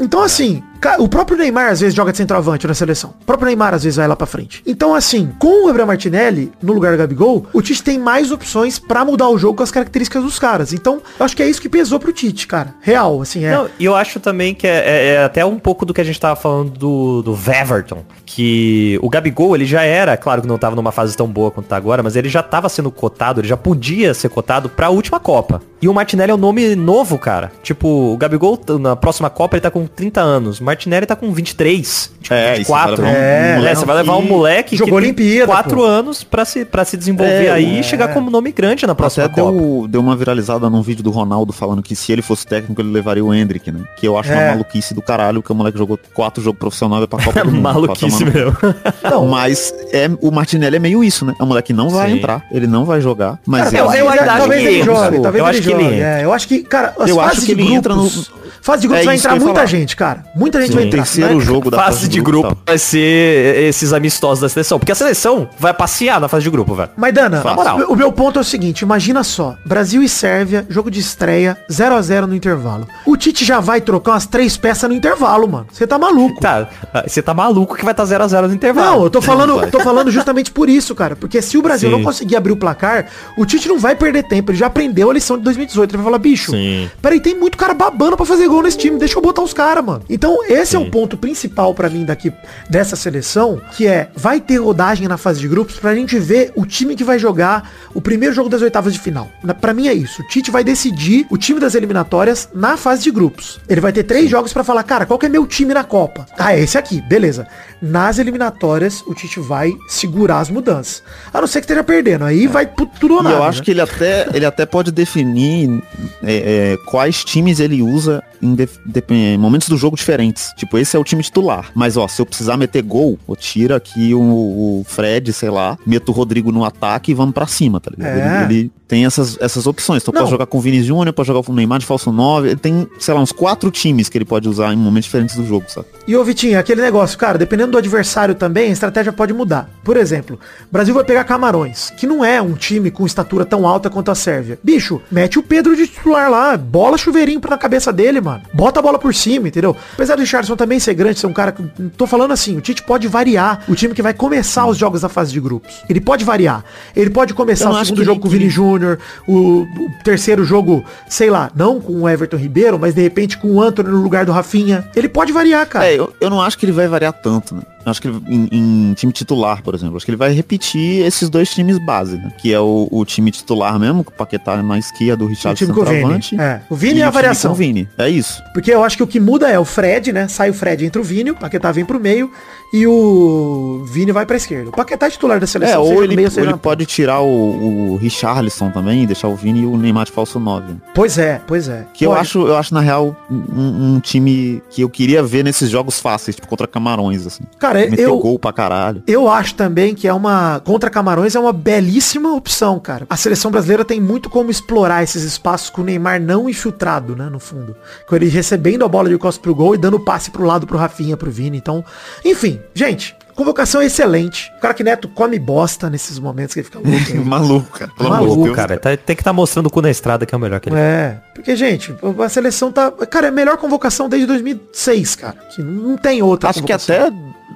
Então, assim, o próprio Neymar às vezes joga de centroavante na seleção. O próprio Neymar às vezes vai lá pra frente. Então, assim, com o Gabriel Martinelli no lugar do Gabigol, o Tite tem mais opções pra mudar o jogo com as características dos caras. Então, eu acho que é isso que pesou pro Tite, cara. Real, assim, é. Não, eu acho também que é, é- é até um pouco do que a gente tava falando do, do Weverton, que o Gabigol, ele já era, claro que não tava numa fase tão boa quanto tá agora, mas ele já tava sendo cotado, ele já podia ser cotado pra última Copa. E o Martinelli é um nome novo, cara. Tipo, o Gabigol, na próxima Copa, ele tá com 30 anos. O Martinelli tá com 23, tipo, É, e você vai 24. levar um É, moleque você vai levar um que- moleque jogou tem Olimpíada, 4 pô. anos pra se, pra se desenvolver É, aí é. e chegar como nome grande na próxima Até Copa. deu, deu uma viralizada num vídeo do Ronaldo falando que se ele fosse técnico, ele levaria o Hendrick, né? Que eu acho É. uma maluquice do caralho, que o moleque jogou quatro jogos profissionais pra Copa [LAUGHS] do Mundo. Maluquice mesmo. Não, Mas é, o Martinelli é meio isso, né? É um moleque que não vai Sim. entrar, ele não vai jogar, mas Cara, eu- talvez, eu ainda acho talvez que ele ele jogue, talvez Eu ele acho que ele jogue. entra. É, eu acho que, cara, as Eu acho fases que de ele entra grupos, no- fase de grupos É vai entrar que muita gente, cara. Muita gente Sim, vai o entrar. terceiro né? jogo da fase de grupo vai ser esses amistosos da seleção. Porque a seleção vai passear na fase de grupo, velho. Mas, Dana, o meu ponto é o seguinte, imagina só, Brasil e Sérvia, jogo de estreia, 0 a 0 no intervalo. O Tite já vai trocar umas três peças no intervalo, mano. Você tá maluco. Tá, você tá maluco que vai estar 0x0 no intervalo. Não, eu tô falando, eu tô falando justamente por isso, cara. Porque se o Brasil Sim. não conseguir abrir o placar, o Tite não vai perder tempo. Ele já aprendeu a lição de 2018. Ele vai falar, bicho, Sim. peraí, tem muito cara babando pra fazer gol nesse time. Deixa eu botar os caras, mano. Então, esse é o ponto principal pra mim daqui dessa seleção, que é vai ter rodagem na fase de grupos pra gente ver o time que vai jogar o primeiro jogo das oitavas de final. Na- Pra mim é isso. O Tite vai decidir o time das eliminatórias na fase de grupos. Ele vai ter três jogos pra falar, cara, qual que é meu time na Copa? Ah, é esse aqui, beleza. Nas eliminatórias, o Tite vai segurar as mudanças. A não ser que esteja perdendo. Aí vai pro tudo ou E nada. eu acho né? que ele até, ele até pode definir é, é, quais times ele usa em, def- dep- em momentos do jogo diferentes. Tipo, esse é o time titular. Mas, ó, se eu precisar meter gol, eu tiro aqui o, o Fred, sei lá, meto o Rodrigo no ataque e vamos pra cima, tá ligado? É. Ele, ele tem essas, essas opções. Então Não. pode jogar com o Vini Júnior, pode jogar com o Neymar de falso 9. Ele tem, sei lá, uns quatro times que ele pode usar em momentos diferentes do jogo, sabe? E ô Vitinho, aquele negócio, cara, dependendo do adversário também, a estratégia pode mudar. Por exemplo, Brasil vai pegar Camarões, que não é um time com estatura tão alta quanto a Sérvia. Bicho, mete o Pedro de titular lá, bola chuveirinho pra na cabeça dele, mano. Bota a bola por cima, entendeu? Apesar do Richardson também ser grande, ser um cara que. Tô falando assim, o Tite pode variar o time que vai começar os jogos da fase de grupos. Ele pode variar. Ele pode começar o segundo jogo ele- com o Vini Júnior, o, o terceiro jogo, sei lá, não com o Everton Ribeiro, mas de repente com o Antônio no lugar do Rafinha. Ele pode variar, cara. É, eu, eu não acho que ele vai variar tanto, né? Eu acho que ele, em, em time titular, por exemplo, acho que ele vai repetir esses dois times base, né? Que é o, o time titular mesmo, com o Paquetá na esquerda, o O Richard time com o Vini. É. O Vini é e a o variação. o Vini. É isso. Porque eu acho que o que muda é o Fred, né? Sai o Fred entre o Vini, o Paquetá vem pro meio e o Vini vai pra esquerda. O Paquetá é titular da É, seleção, ou seja no ele, meio, ou ele pode tirar o, o Richarlison também, deixar o Vini e o Neymar de falso 9. Pois é, pois é. Que eu acho, eu acho, na real, um, um time que eu queria ver nesses jogos fáceis, tipo, contra Camarões, assim. Cara, Meter eu, gol pra caralho. eu acho também que é uma. Contra Camarões é uma belíssima opção, cara. A seleção brasileira tem muito como explorar esses espaços com o Neymar não infiltrado, né? No fundo. Com ele recebendo a bola de costas pro gol e dando passe pro lado pro Rafinha, pro Vini. Então, enfim, gente. Convocação é excelente. O cara que Neto come bosta nesses momentos que ele fica [LAUGHS] louco. Maluco, cara. Pelo Maluco, Deus. cara. Tá- tem que estar mostrando o cu na estrada que é o melhor que ele. É, porque, gente, a seleção tá. Cara, é a melhor convocação desde 2006, cara. Que não tem outra. Acho que até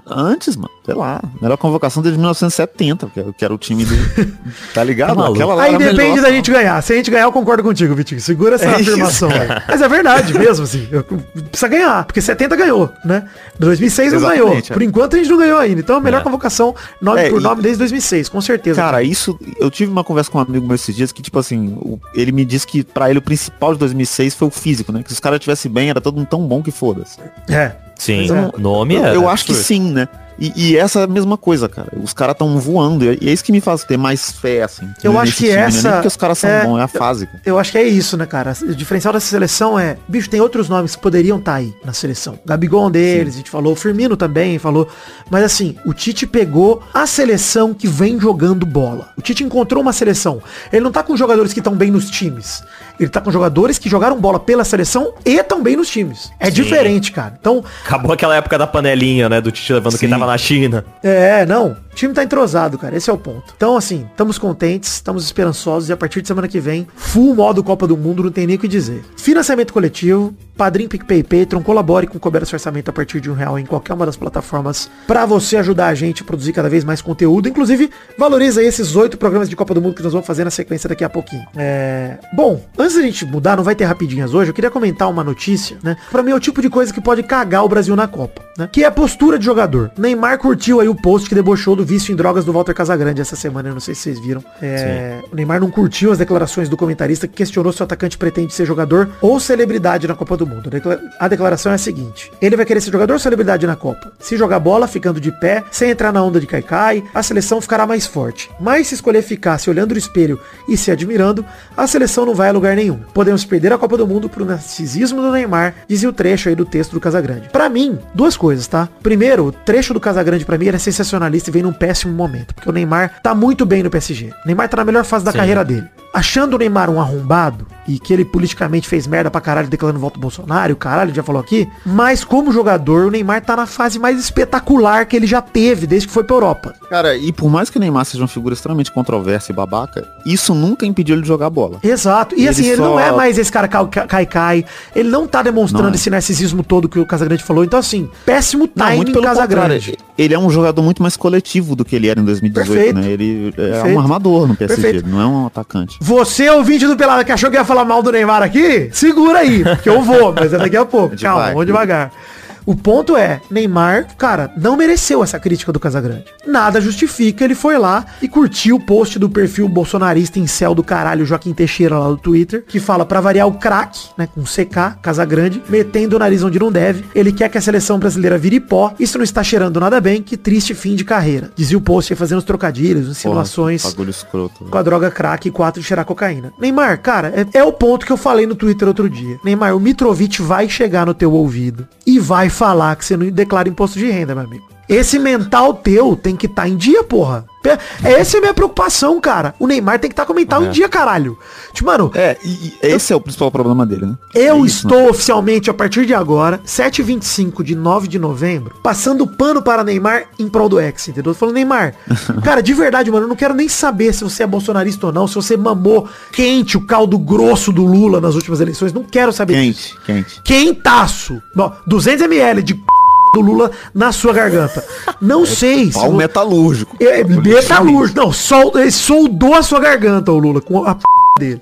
antes, mano. Sei lá. Melhor convocação desde 1970, que, era o time do. [LAUGHS] Tá ligado? Tá. Aquela lá Aí depende melhor, da gente ganhar. Se a gente ganhar, eu concordo contigo, Vitinho. Segura essa [LAUGHS] É afirmação. Mas é verdade mesmo, assim. Eu- precisa ganhar, porque 70 ganhou, né? 2006 não ganhou. é. Por enquanto a gente não ganhou ainda. Então a melhor É. convocação, nome É, por e- nome, desde 2006, com certeza. Cara, isso. Eu tive uma conversa com um amigo meu esses dias que, tipo assim, o- ele me disse que pra ele o principal de 2006 foi o físico, né? Que se os caras tivessem bem, era todo mundo tão bom que foda-se. É. Sim, Pois é. nome Eu, é. eu acho que sim, né? E, e essa é a mesma coisa, cara. Os caras tão voando. E é isso que me faz ter mais fé, assim. Eu acho que time, né? essa- Nem porque os caras são é- bons, é a fase. cara. Eu acho que é isso, né, cara? O diferencial dessa seleção é. Bicho, tem outros nomes que poderiam estar aí na seleção. Gabigol é um deles, a gente falou. O Firmino também falou. Mas assim, o Tite pegou a seleção que vem jogando bola. O Tite encontrou uma seleção. Ele não tá com jogadores que estão bem nos times. Ele tá com jogadores que jogaram bola pela seleção e bem nos times. É diferente, cara. Então, Acabou aquela época da panelinha, né? Do Tite levando quem Sim. tava na China. É, não. O time tá entrosado, cara. Esse é o ponto. Então, assim, estamos contentes, estamos esperançosos e a partir de semana que vem, full modo Copa do Mundo, não tem nem o que dizer. Financiamento coletivo, Padrim, PicPay, Patreon, colabore com o Couber Seu Orçamento a partir de um real em qualquer uma das plataformas pra você ajudar a gente a produzir cada vez mais conteúdo. Inclusive, valoriza aí esses oito programas de Copa do Mundo que nós vamos fazer na sequência daqui a pouquinho. É... Bom, antes da gente mudar, não vai ter rapidinhas hoje, eu queria comentar uma notícia, né? Pra mim é o tipo de coisa que pode cagar o Brasil na Copa, né? Que é a postura de jogador. Neymar curtiu aí o post que debochou do vício em drogas do Walter Casagrande essa semana, eu não sei se vocês viram. É, o Neymar não curtiu as declarações do comentarista que questionou se o atacante pretende ser jogador ou celebridade na Copa do Mundo. A decla- A declaração é a seguinte: ele vai querer ser jogador ou celebridade na Copa? Se jogar bola, ficando de pé, sem entrar na onda de caicai, a seleção ficará mais forte. Mas se escolher ficar se olhando no espelho e se admirando, a seleção não vai a lugar nenhum. Podemos perder a Copa do Mundo pro narcisismo do Neymar, dizia o trecho aí do texto do Casagrande. Pra mim, duas coisas, tá? Primeiro, o trecho do Casagrande pra mim era sensacionalista e vem num péssimo momento, porque o Neymar tá muito bem no PSG. O Neymar tá na melhor fase da Sim. carreira dele. Achando o Neymar um arrombado e que ele politicamente fez merda pra caralho declarando voto Bolsonaro, caralho, já falou aqui, mas como jogador, o Neymar tá na fase mais espetacular que ele já teve desde que foi pra Europa. Cara, e por mais que o Neymar seja uma figura extremamente controversa e babaca, isso nunca impediu ele de jogar bola. Exato. E Ele assim, ele só- não é mais esse cara cai- cai-cai. Ele não tá demonstrando Não é. esse narcisismo todo que o Casagrande falou. Então, assim, péssimo Não, timing muito pelo Casagrande. Ele é um jogador muito mais coletivo do que ele era em 2018, Perfeito. né? Ele é Perfeito. um armador no PSG, Perfeito. não é um atacante. Você, ouvinte do Pelada, que achou que ia falar mal do Neymar aqui, segura aí, que eu vou, mas é daqui a pouco. Gente [LAUGHS] Calma, vamos devagar. O ponto é, Neymar, cara, não mereceu essa crítica do Casagrande. Nada justifica, ele foi lá e curtiu o post do perfil bolsonarista em céu do caralho Joaquim Teixeira lá do Twitter, que fala pra variar o craque, né, com CK, Casagrande, metendo o nariz onde não deve. Ele quer que a seleção brasileira vire pó. Isso não está cheirando nada bem, que triste fim de carreira. Dizia o post aí fazendo os trocadilhos, insinuações Porra, bagulho escroto. com a droga crack e 4 de cheirar cocaína. Neymar, cara, é, é o ponto que eu falei no Twitter outro dia. Neymar, o Mitrovic vai chegar no teu ouvido e vai falar que você não declara imposto de renda, meu amigo. Esse mental teu tem que estar em dia, porra. Pe- Essa é a minha preocupação, cara. O Neymar tem que estar com o mental em dia, caralho. Tipo, mano, É, e, e esse é o principal problema dele, né? eu É isso, estou oficialmente, a partir de agora, 7h25 de 9 de novembro, passando pano para Neymar em prol do ex, entendeu? Falando, Neymar, [LAUGHS] cara, de verdade, mano, eu não quero nem saber se você é bolsonarista ou não, se você mamou quente o caldo grosso do Lula nas últimas eleições, não quero saber disso. Quente, quente. Quentaço. Bom, 200ml de do Lula na sua garganta. Não sei se... Pau vo- metalúrgico. é, metalúrgico. Não, sol, ele soldou a sua garganta, o Lula, com a p dele.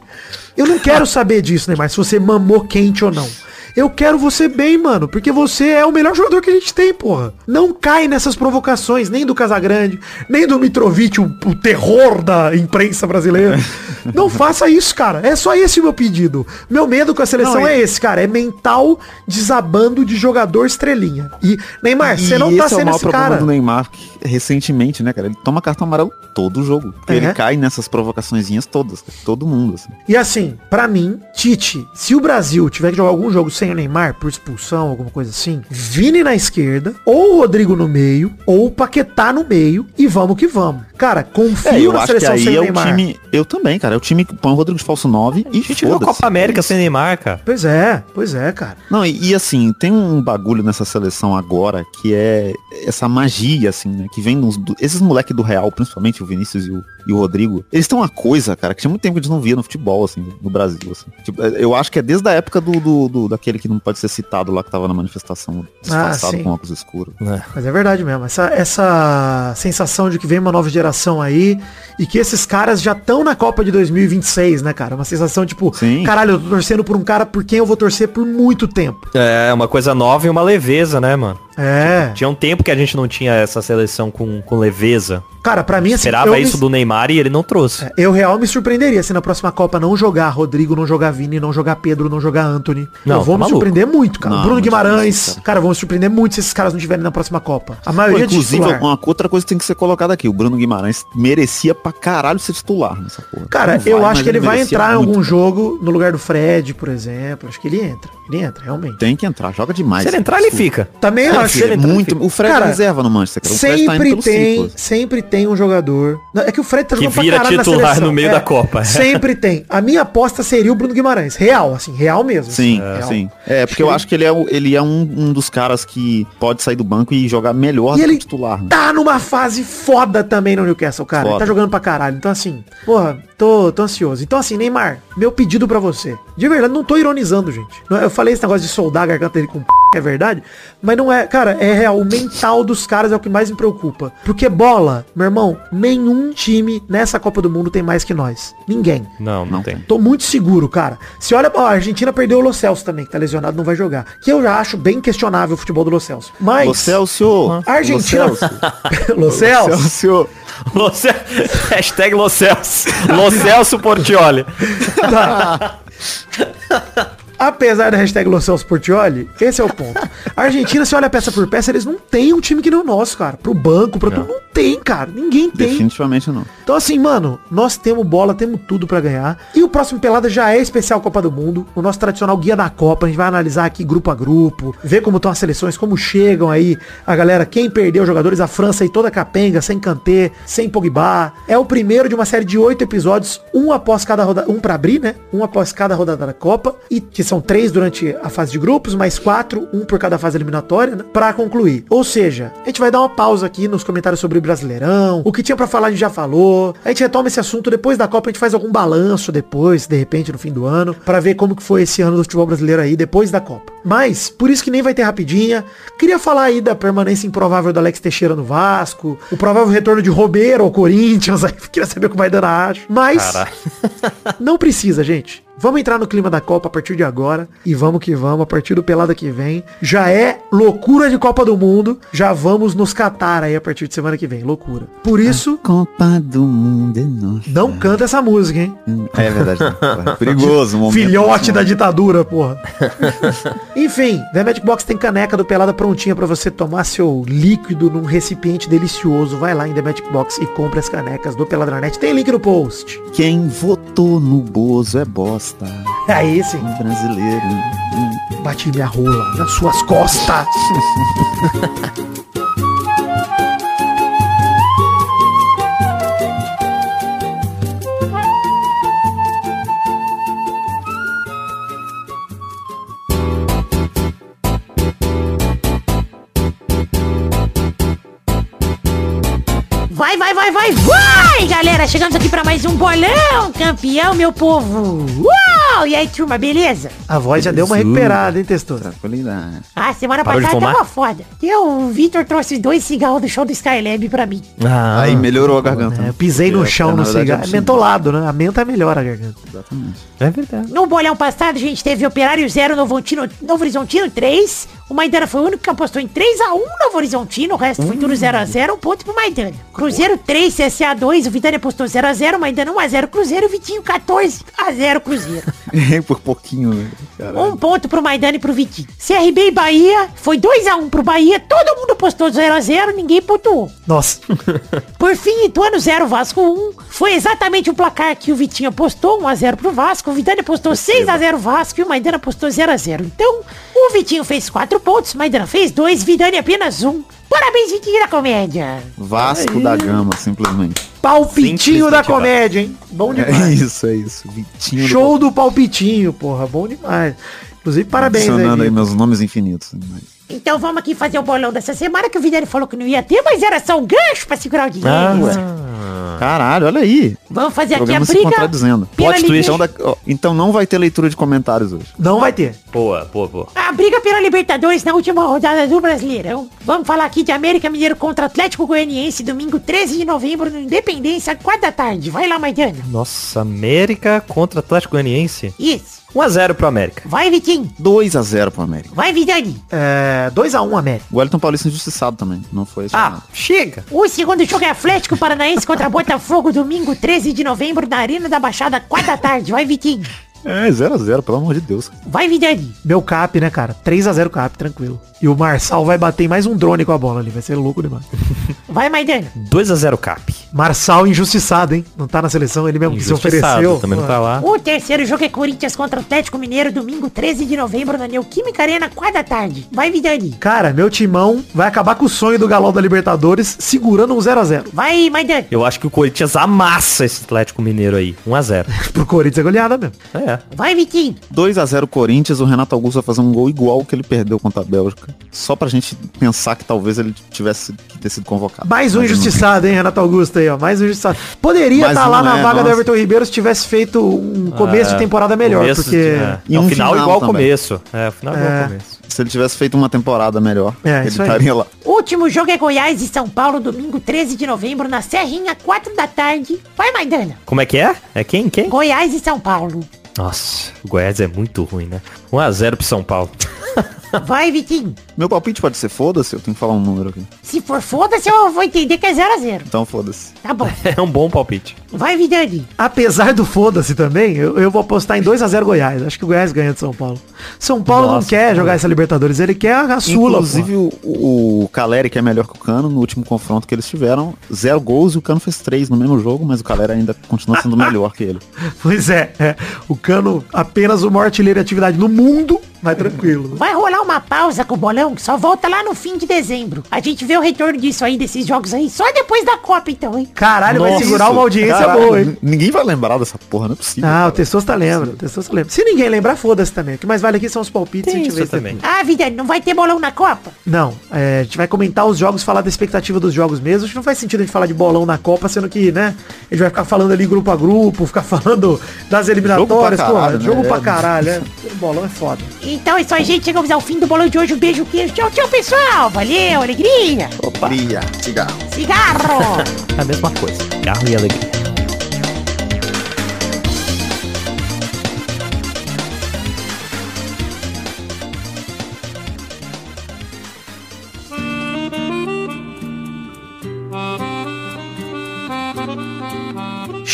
Eu não quero saber disso, Neymar, se você mamou quente ou não. Eu quero você bem, mano, porque você é o melhor jogador que a gente tem, porra. Não cai nessas provocações, nem do Casagrande, nem do Mitrovic, o, o terror da imprensa brasileira. [LAUGHS] Não faça isso, cara. É só esse o meu pedido. Meu medo com a seleção Não, e- é esse, cara. É mental desabando de jogador estrelinha. E, Neymar, você não tá esse é o sendo maior esse cara. do Neymar recentemente, né, cara? Ele toma cartão amarelo todo jogo. É. ele cai nessas provocaçõezinhas todas, todo mundo, assim. E assim, pra mim, Tite, se o Brasil tiver que jogar algum jogo sem o Neymar, por expulsão, alguma coisa assim, Vini na esquerda, ou Rodrigo no meio, ou Paquetá no meio, e vamos que vamos. Cara, confio É, na seleção sem é Neymar. time. Eu também, cara. É o time que põe o Rodrigo de falso 9 A e gente viu a. Copa América sem Neymar, cara. Pois é, pois é, cara. Não, e, e, assim, tem um bagulho nessa seleção agora que é essa magia, assim, né? Que vem dos. do- esses moleques do Real, principalmente o Vinícius e o, e o Rodrigo, eles têm uma coisa, cara, que tinha muito tempo que a gente não via no futebol, assim, no Brasil, assim. Tipo, é, eu acho que é desde a época do, do, do- daquele que não pode ser citado lá que tava na manifestação disfarçado sim. com óculos escuros. Mas é verdade mesmo. Essa, essa sensação de que vem uma nova geração aí e que esses caras já estão na Copa de 2026, né, cara? Uma sensação tipo, Sim. caralho, eu tô torcendo por um cara por quem eu vou torcer por muito tempo. É, uma coisa nova e uma leveza, né, mano? É. Tinha um tempo que a gente não tinha essa seleção com, com leveza. Cara, pra mim, assim, Esperava eu me- isso do Neymar e ele não trouxe. Eu real me surpreenderia se na próxima Copa não jogar Rodrigo, não jogar Vini, não jogar Pedro, não jogar Anthony. Não, eu vou tá me maluco. surpreender muito, cara. Não, Bruno Guimarães, difícil, cara. vão me surpreender muito se esses caras não estiverem na próxima Copa. A Pô, maioria de inclusive, titular. uma outra coisa que tem que ser colocada aqui. O Bruno Guimarães merecia pra caralho ser titular nessa porra. Cara, vai, eu acho que ele vai merecia entrar em muito, algum cara. jogo no lugar do Fred, por exemplo. Acho que ele entra. Ele entra, realmente. Tem que entrar, joga demais. Se ele entrar, ele fica. Também É, acho. filho, é muito. O Fred Cara, é reserva no Manchester. cara. O Fred tá Sempre tem, ciclo. sempre tem um jogador. É que o Fred tá Que jogando pra vira caralho na titular seleção. no meio É, da Copa. Sempre tem. A minha aposta seria o Bruno Guimarães. Real, assim, real mesmo. Sim, assim, real. sim. É, porque eu acho que ele é, ele é um, um dos caras que pode sair do banco e jogar melhor E do ele que titular. Né? Tá numa fase foda também no Newcastle, cara. Ele tá jogando pra caralho. Então, assim, porra, tô, tô ansioso. Então, assim, Neymar, meu pedido pra você. De verdade, não tô ironizando, gente. Não é- Eu falei esse negócio de soldar a garganta dele com p, é verdade. Mas não é, cara, é real. O mental dos caras é o que mais me preocupa. Porque bola, meu irmão, nenhum time nessa Copa do Mundo tem mais que nós. Ninguém. Não, não, Não tem. Tô muito seguro, cara. Se olha, ó, a Argentina perdeu o Lo Celso também, que tá lesionado, não vai jogar. Que eu já acho bem questionável o futebol do Lo Celso. Mas Ô Celso! a Argentina... Ô, [LAUGHS] [LAUGHS] Celso! Lo Celso. Celso! Loce... Hashtag Locelso. Locelso Portioli. [LAUGHS] Apesar da hashtag Lo Celso Portioli, esse é o ponto. A Argentina, se olha peça por peça, eles não têm um time que nem o nosso, cara. Pro banco, pra tudo. Não tem, cara. Ninguém tem. Definitivamente não. Então assim, mano, nós temos bola, temos tudo pra ganhar. E o próximo Pelada já é especial Copa do Mundo. O nosso tradicional guia da Copa. A gente vai analisar aqui grupo a grupo, ver como estão as seleções, como chegam aí a galera, quem perdeu os jogadores, a França aí toda capenga, sem Kanté, sem Pogba. É o primeiro de uma série de oito episódios, um após cada rodada, um pra abrir, né? Um após cada rodada da Copa. E que são três durante a fase de grupos, mais quatro, um por cada fase eliminatória, né? Pra concluir. Ou seja, a gente vai dar uma pausa aqui nos comentários sobre o Brasileirão. O que tinha pra falar a gente já falou. A gente retoma esse assunto depois da Copa, a gente faz algum balanço depois, de repente, no fim do ano, pra ver como que foi esse ano do futebol brasileiro aí, depois da Copa. Mas, por isso que nem vai ter rapidinha. Queria falar aí da permanência improvável do Alex Teixeira no Vasco, o provável retorno de Romero ao Corinthians, [LAUGHS] aí queria saber como vai dando a acho. Mas, Caralho. [LAUGHS] não precisa, gente. Vamos entrar no clima da Copa a partir de agora. E vamos que vamos, a partir do pelada que vem. Já é loucura de Copa do Mundo. Já vamos nos catar aí a partir de semana que vem. Loucura. Por isso, Copa do Mundo é nossa. não canta essa música, hein? É verdade. não. É [LAUGHS] perigoso. momento Filhote da ditadura, porra. [LAUGHS] Enfim, The Magic Box tem caneca do Pelada prontinha pra você tomar seu líquido num recipiente delicioso. Vai lá em The Magic Box e compre as canecas do Peladranet. Tem link no post. Quem votou no Bozo é bosta. Aí sim, Um brasileiro. Bati minha rola nas suas costas. [LAUGHS] Vai, vai, vai, vai, vai, galera! Chegamos aqui pra mais um bolão, campeão, meu povo! Uau! E aí, turma, beleza? A voz já deu uma recuperada, hein? Tranquilidade. Ah, semana Parou de passada fumar? tava foda. E o Vitor trouxe dois cigarros do show do Skylab pra mim. Ah, Aí melhorou a garganta. É, eu pisei no É, chão na no verdade, cigarro. É sim. mentolado, né? A menta melhora a garganta. Exatamente. é verdade. No bolão passado, a gente teve Operário 0, Novo Horizontino, Novo Horizontino 3. O Maidana foi o único que apostou em 3x1 Novo Horizontino, o resto foi tudo 0x0, um ponto pro Maidana. Cruzeiro 3, CSA 2, o Vitânia apostou 0x0, o Maidana 1x0 Cruzeiro, o Vitinho 14x0 Cruzeiro. [LAUGHS] Por pouquinho, né? Caralho. Um ponto pro Maidana e pro Vitinho. CRB e Bahia, foi 2x1 pro Bahia, todo mundo apostou 0x0, ninguém pontuou. Nossa. [LAUGHS] Por fim, Ituano 0, Vasco 1. Foi exatamente o placar que o Vitinho apostou, 1x0 pro Vasco. O Vidani apostou 6x0 Vasco e o Maidana apostou 0x0. Então, o Vitinho fez 4 pontos, o Maidana fez 2, Vidani apenas 1. Parabéns, Vitinho da Comédia. Vasco da Gama, simplesmente. Palpitinho da comédia, hein? Bom É demais. isso, é isso. Vitinho Show do palpitinho, porra. Bom demais. Inclusive, parabéns Adicionando aí aí. meus nomes infinitos. Mas- Então vamos aqui fazer o bolão dessa semana que o Vidani falou que não ia ter, mas era só um gancho pra segurar o dinheiro. Caralho, olha aí. Vamos fazer aqui a programa se briga. contradizendo. pela Plot twist. Então, da- então não vai ter leitura de comentários hoje. Não vai ter. Boa, boa, boa. A briga pela Libertadores na última rodada do Brasileirão. Vamos falar aqui de América Mineiro contra Atlético Goianiense, domingo 13 de novembro, no Independência, 4 da tarde. Vai lá, Maidana. Nossa, América contra Atlético Goianiense. Isso. 1x0 pro América. Vai, Vitinho. 2x0 pro América. Vai, Vidani. É, 2x1 América. O Wellington Paulista injustiçado também. Não foi isso. Ah, chega. O segundo jogo é Atlético Paranaense contra Botafogo, domingo 13 de novembro, na Arena da Baixada, 4 da tarde. Vai, Vitinho. É, 0x0, pelo amor de Deus. Vai, Vidani. Meu cap, né, cara? 3x0 cap, tranquilo. E o Marçal vai bater mais um drone com a bola ali. Vai ser louco demais. Vai, Maidana. 2x0 Cap. Marçal injustiçado, hein? Não tá na seleção, ele mesmo que se ofereceu. Também não tá lá. O terceiro jogo é Corinthians contra Atlético Mineiro, domingo 13 de novembro, na Neoquímica Arena, 4 da tarde. Vai, Vidani. Cara, meu timão vai acabar com o sonho do galão da Libertadores segurando um 0x0. Vai, Maidana. Eu acho que o Corinthians amassa esse Atlético Mineiro aí. 1x0. [LAUGHS] Pro Corinthians é goleada mesmo. É. Vai, Vitinho. 2x0 Corinthians, o Renato Augusto vai fazer um gol igual o que ele perdeu contra a Bélgica. Só pra gente pensar que talvez ele tivesse que ter sido convocado. Mais um Mas injustiçado, hein, Renato Augusto aí, ó. Mais um injustiçado. Poderia estar lá um, na é, vaga do nossa. Everton Ribeiro se tivesse feito um começo de temporada melhor, Começo porque... é. E É, um o final, final igual ao começo. É, o final igual É. ao começo. Se ele tivesse feito uma temporada melhor, É, ele aí. estaria lá. O último jogo é Goiás e São Paulo, domingo 13 de novembro, na Serrinha, 4 da tarde. Vai, Maidana. Como é que é? É quem? Quem? Goiás e São Paulo. Nossa, o Goiás é muito ruim, né? 1x0 pro São Paulo. [LAUGHS] [LAUGHS] Vai, Vitinho. Meu palpite pode ser foda-se, eu tenho que falar um número aqui. Se for foda-se, eu vou entender que é 0 a 0 Então foda-se. Tá bom. [LAUGHS] É um bom palpite. Vai, Vidani. Apesar do foda-se também, eu, eu vou apostar em 2x0 Goiás. Acho que o Goiás ganha de São Paulo. São Paulo não Nossa, quer pô. jogar essa Libertadores, ele quer a Sula, Inclusive o, o Caleri, que é melhor que o Cano, no último confronto que eles tiveram, zero gols e o Cano fez três no mesmo jogo, mas o Caleri ainda continua sendo melhor que ele. [LAUGHS] Pois é, é, o Cano apenas o maior artilheiro de atividade no mundo, mas tranquilo. Vai rolar uma pausa com o bolão que só volta lá no fim de dezembro. A gente vê o retorno disso aí, desses jogos aí, só depois da Copa, então, hein? Caralho, vai Nossa, segurar uma audiência caralho, boa, hein? Ninguém vai lembrar dessa porra, não é possível. Ah, o cara. Testosta lembra, o Testosta lembra. Se ninguém lembrar, foda-se também. O que mais vale aqui são os palpites Tem a gente isso vê também. Ah, Vidani, não vai ter bolão na Copa? Não, é, a gente vai comentar os jogos, falar da expectativa dos jogos mesmo. Acho que não faz sentido a gente falar de bolão na Copa, sendo que, né, a gente vai ficar falando ali grupo a grupo, [LAUGHS] ficar falando das eliminatórias, Jogo pra porra, caralho, né? jogo pra É. caralho, é. Bolão é foda. Então é isso aí, gente. Chegamos ao fim do bolão de hoje. Um beijo, queijo. Tchau, tchau, pessoal. Valeu, alegria. Cria, cigarro. Cigarro. É [LAUGHS] a mesma coisa. Carro e alegria.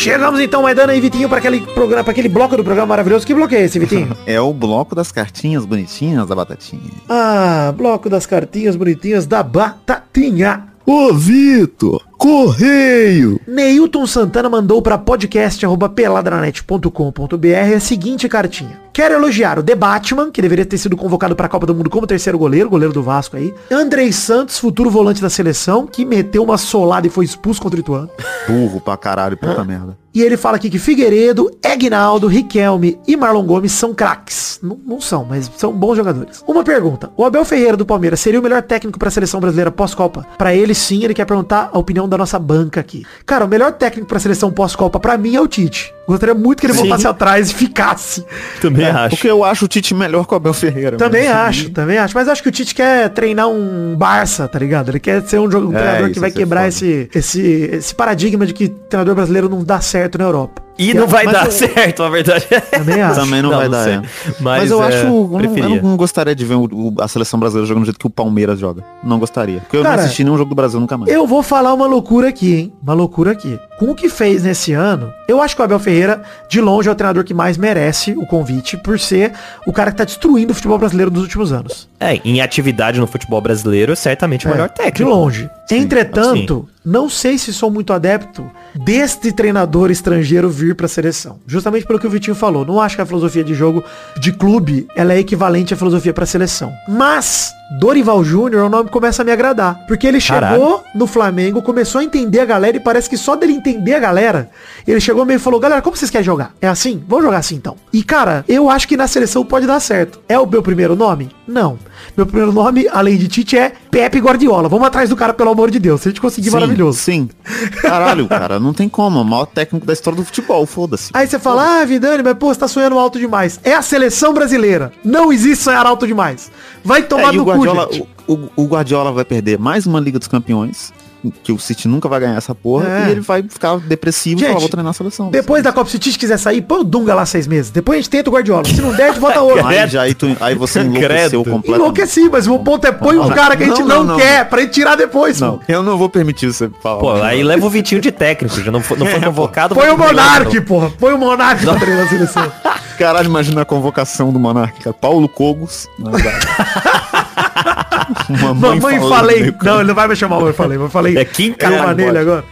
Chegamos então, Maidana e Vitinho, para aquele programa, para aquele bloco do programa maravilhoso. Que bloco é esse, Vitinho? [LAUGHS] É o bloco das cartinhas bonitinhas da batatinha. ah, bloco das cartinhas bonitinhas da Batatinha. Ô, Vitor! Correio! Neilton Santana mandou para podcast@peladranet.com.br a seguinte cartinha. Quero elogiar o The Batman, que deveria ter sido convocado para a Copa do Mundo como terceiro goleiro, goleiro do Vasco aí. Andrei Santos, futuro volante da seleção, que meteu uma solada e foi expulso contra o Ituano. Burro pra caralho, puta merda. E ele fala aqui que Figueiredo, Egnaldo, Riquelme e Marlon Gomes são craques. Não, não são, mas são bons jogadores. Uma pergunta. O Abel Ferreira do Palmeiras seria o melhor técnico para a seleção brasileira pós-Copa? Para ele sim, ele quer perguntar a opinião da nossa banca aqui. Cara, o melhor técnico para a seleção pós-Copa para mim é o Tite. Gostaria muito que ele Sim. voltasse atrás e ficasse. Também acho. É, Porque eu acho o Tite melhor que o Abel Ferreira. Também mas- acho, também acho. Mas acho que o Tite quer treinar um Barça, tá ligado? Ele quer ser um, jogo, um É, treinador que vai quebrar foda. esse, esse, esse paradigma de que treinador brasileiro não dá certo na Europa. E não vai Mas dar eu- certo, a verdade é. Também acho. Também não, vai dar. sei. é. Mas, Mas, eu é, acho. Eu não, eu não gostaria de ver o- o- a seleção brasileira jogando do jeito que o Palmeiras joga. Não gostaria. Porque eu Cara, não assisti nenhum jogo do Brasil nunca mais. Eu vou falar uma loucura aqui, hein? Uma loucura aqui. Com o que fez nesse ano, eu acho que o Abel Ferreira, de longe, é o treinador que mais merece o convite por ser o cara que tá destruindo o futebol brasileiro nos últimos anos. É, em atividade no futebol brasileiro, certamente o melhor É, técnico. De longe. Entretanto, não sei se sou muito adepto deste treinador estrangeiro vir pra seleção. Justamente pelo que o Vitinho falou. Não acho que a filosofia de jogo de clube ela é equivalente à filosofia pra seleção. Mas Dorival Júnior é um nome que começa a me agradar. Porque ele Caralho. chegou no Flamengo, começou a entender a galera e parece que só dele entender a galera, ele chegou meio e falou, galera, como vocês querem jogar? É assim? Vamos jogar assim então. E cara, eu acho que na seleção pode dar certo. É o meu primeiro nome? Não. Meu primeiro nome, além de Tite, é Pepe Guardiola. Vamos atrás do cara, pelo amor de Deus. Se a gente conseguir, Sim, maravilhoso. Sim. Caralho, cara, não tem como. É o maior técnico da história do futebol, foda-se. Aí você fala, ah, Vidani, mas pô, você tá sonhando alto demais. É a seleção brasileira. Não existe sonhar alto demais. Vai tomar É, no o Guardiola, cu, o, o- o Guardiola vai perder mais uma Liga dos Campeões, que o City nunca vai ganhar essa porra, É. e ele vai ficar depressivo Gente, e falar, vou treinar a seleção. Depois da Copa, se o Tite quiser sair, põe o Dunga lá seis meses. Depois a gente tenta o Guardiola. Se não der, a gente bota outro. [LAUGHS] Aí, já, aí, tu- aí você enlouqueceu completamente. Enlouqueci, mas o ponto é põe um cara que a gente Não, não, não, não. quer pra gente tirar depois, Não, pô. eu não vou permitir você falar. Pô, aí leva o Vitinho de técnico, já não foi, não foi convocado. Põe o Monark, porra. Põe o Monark pra treinar a seleção. Caralho, imagina a convocação do Monarca. cara. Paulo Cogos. [LAUGHS] Mamãe falando falei. Não, ele não vai me chamar mamãe falei. Eu falei. É Kim nele agora.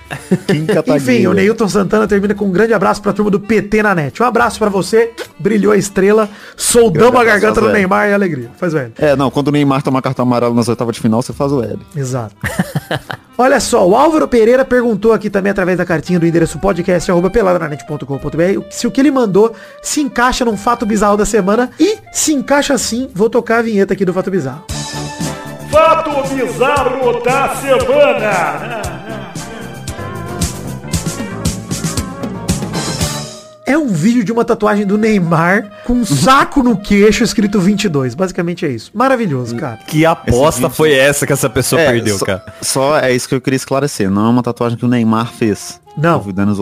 Kim. Enfim, o Neilton Santana termina com um grande abraço pra turma do PT na net. Um abraço pra você. Brilhou a estrela. Soldamos a garganta do. Neymar e alegria. Faz velho. É, não, quando o Neymar tomar cartão amarelo nas oitavas de final, você faz o L. Exato. [LAUGHS] Olha só, o Álvaro Pereira perguntou aqui também através da cartinha do endereço podcast arroba se o que ele mandou se encaixa num fato bizarro da semana e se encaixa sim, vou tocar a vinheta aqui do fato bizarro. Fato bizarro da semana. É um vídeo de uma tatuagem do Neymar com um saco no queixo escrito 22. Basicamente é isso. Maravilhoso, cara. Que aposta vídeo- foi essa que essa pessoa perdeu, só, cara? Só é isso que eu queria esclarecer. Não é uma tatuagem que o Neymar fez. Não,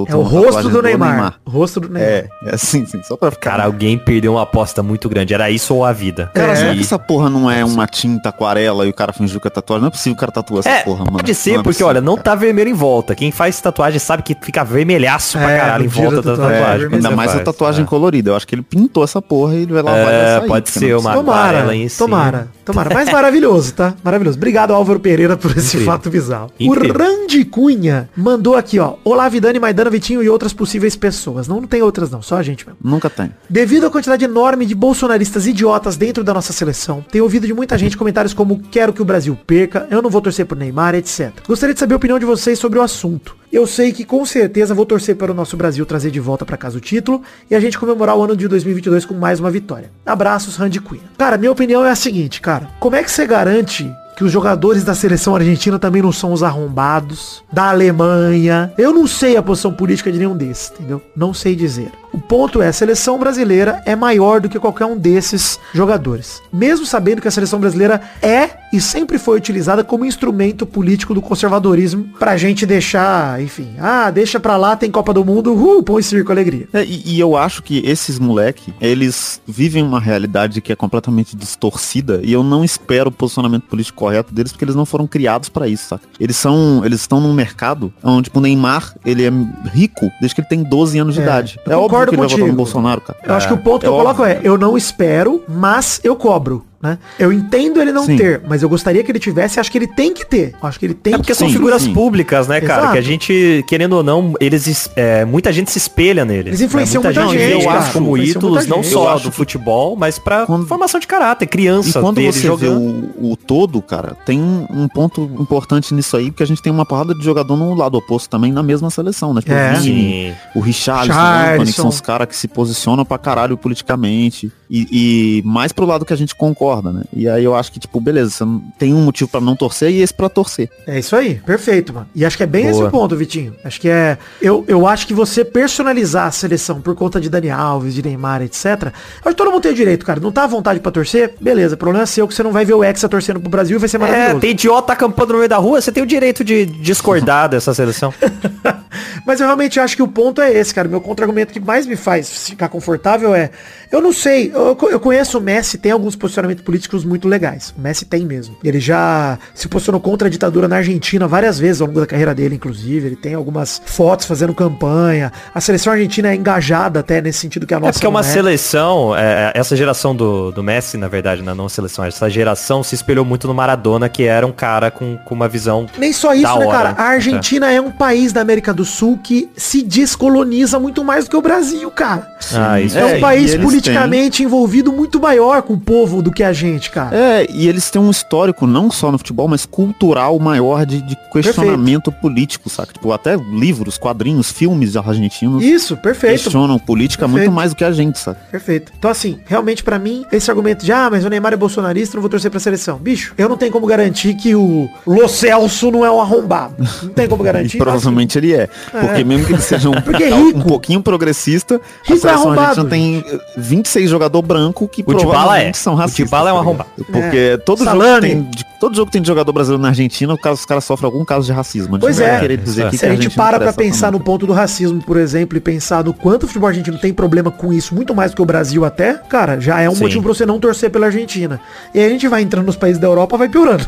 é o rosto tatuagem do Neymar. O rosto do Neymar. É, é assim, sim. Só pra ficar. Cara, alguém perdeu uma aposta muito grande. Era isso ou a vida? Cara, será E- que essa porra não é uma tinta aquarela e o cara fingiu que é tatuagem? Não é possível que o cara tatua essa É, porra, mano. pode ser, Não é porque possível, olha, não tá vermelho em volta. Quem faz tatuagem sabe que fica vermelhaço pra É, caralho em volta da tatuagem, tatuagem. é, quando Ainda mais a tatuagem É. colorida. Eu acho que ele pintou essa porra e ele vai lavar É, sair, pode ser é uma. Tomara, tomara, tomara. Mas maravilhoso, tá? Maravilhoso. Obrigado, Álvaro Pereira, por esse fato bizarro. O Randy Cunha mandou aqui, ó. Olá, Vidani, Maidana, Vitinho e outras possíveis pessoas. Não, não tem outras não, só a gente mesmo. Nunca tem. Devido à quantidade enorme de bolsonaristas idiotas dentro da nossa seleção, tenho ouvido de muita gente comentários como quero que o Brasil perca, eu não vou torcer por Neymar, etc. Gostaria de saber a opinião de vocês sobre o assunto. Eu sei que com certeza vou torcer para o nosso Brasil trazer de volta para casa o título e a gente comemorar o ano de 2022 com mais uma vitória. Abraços, Randy Cunha. Cara, minha opinião é a seguinte, cara. Como é que você garante que os jogadores da seleção argentina também não são os arrombados, da Alemanha. Eu não sei a posição política de nenhum desses, entendeu? Não sei dizer. O ponto é, a seleção brasileira é maior do que qualquer um desses jogadores. Mesmo sabendo que a seleção brasileira é e sempre foi utilizada como instrumento político do conservadorismo pra gente deixar, enfim, ah, deixa pra lá, tem Copa do Mundo, uh, põe circo, alegria. É, e, e eu acho que esses moleque, eles vivem uma realidade que é completamente distorcida e eu não espero o posicionamento político correto deles porque eles não foram criados pra isso, saca? Eles são, eles estão num mercado onde, tipo, o Neymar, ele é rico desde que ele tem 12 anos de É, idade. É óbvio concordo que ele vai votar contigo. no Bolsonaro, cara. Eu acho que o ponto que é eu coloco óbvio. é, eu não espero, mas eu cobro. Né? Eu entendo ele não Sim. ter, mas eu gostaria que ele tivesse, acho que ele tem que ter. Acho que ele tem É porque que são Sim, figuras sim. públicas, né, cara? Exato. Que a gente, querendo ou não, eles es- é, muita gente se espelha neles. Eles influenciam né? muita vê gente, eu cara. acho como ídolos muita não gente. só Eu do futebol, mas pra Quando- formação de caráter, E criança quando deles você vê jogando. o, o todo, cara, tem um ponto importante nisso aí, porque a gente tem uma porrada de jogador no lado oposto também, na mesma seleção, né? Tipo, É. o Vini, o Richarlison, o Charlison. Anthony, que são os caras que se posicionam pra caralho politicamente. E, e mais pro lado que a gente concorda, né? E aí eu acho que, tipo, beleza, você tem um motivo pra não torcer e esse pra torcer. É isso aí, perfeito, mano. E acho que é bem Boa. esse o ponto, Vitinho. Acho que é. Eu, eu acho que você personalizar a seleção por conta de Dani Alves, de Neymar, etc. Acho que todo mundo tem o direito, cara. Não tá à vontade pra torcer? Beleza, o problema é seu que você não vai ver o Hexa torcendo pro Brasil e vai ser É, maravilhoso. tem idiota acampando no meio da rua, você tem o direito de discordar [LAUGHS] dessa seleção. [LAUGHS] Mas eu realmente acho que o ponto é esse, cara. Meu contra-argumento que mais me faz ficar confortável é. Eu não sei, eu, eu conheço o Messi, tem alguns posicionamentos políticos muito legais. O Messi tem mesmo. Ele já se posicionou contra a ditadura na Argentina várias vezes ao longo da carreira dele, inclusive. Ele tem algumas fotos fazendo campanha. A seleção argentina é engajada até nesse sentido que a nossa. É porque é uma não seleção, é, essa geração do, do Messi, na verdade, na não seleção, essa geração se espelhou muito no Maradona, que era um cara com, com uma visão Nem só isso, Da né, hora. cara? A Argentina é um país da América do Sul que se descoloniza muito mais do que o Brasil, cara. Ah, isso É, um É, país politicamente envolvido muito maior com o povo do que a gente, cara. É, e eles têm um histórico, não só no futebol, mas cultural maior de, de questionamento político, saca? Tipo, até livros, quadrinhos, filmes argentinos Isso, perfeito. questionam política Perfeito. muito mais do que a gente, saca? Perfeito. Então, assim, realmente pra mim, esse argumento de, ah, mas o Neymar é bolsonarista, não vou torcer pra seleção. Bicho, eu não tenho como garantir que o Lo Celso não é um arrombado. Não tem como [LAUGHS] E garantir. provavelmente ele é. Porque mesmo que ele seja um, [LAUGHS] Porque é um pouquinho progressista, Rico é a seleção arrombado, argentina tem eh, 26 jogador branco que O Dybala provavelmente é. são racistas. Dybala é um arrombado. Porque todo, jogo Salame. tem, de- todo jogo que tem de jogador brasileiro na Argentina, o cara- os caras sofrem algum caso de racismo. A gente Pois é. É. Se que a gente para pra pensar no ponto do racismo, por exemplo, e pensar no quanto o futebol argentino tem problema com isso, muito mais do que o Brasil até, cara, já é um Sim. motivo pra você não torcer pela Argentina. E aí a gente vai entrando nos países da Europa, vai piorando.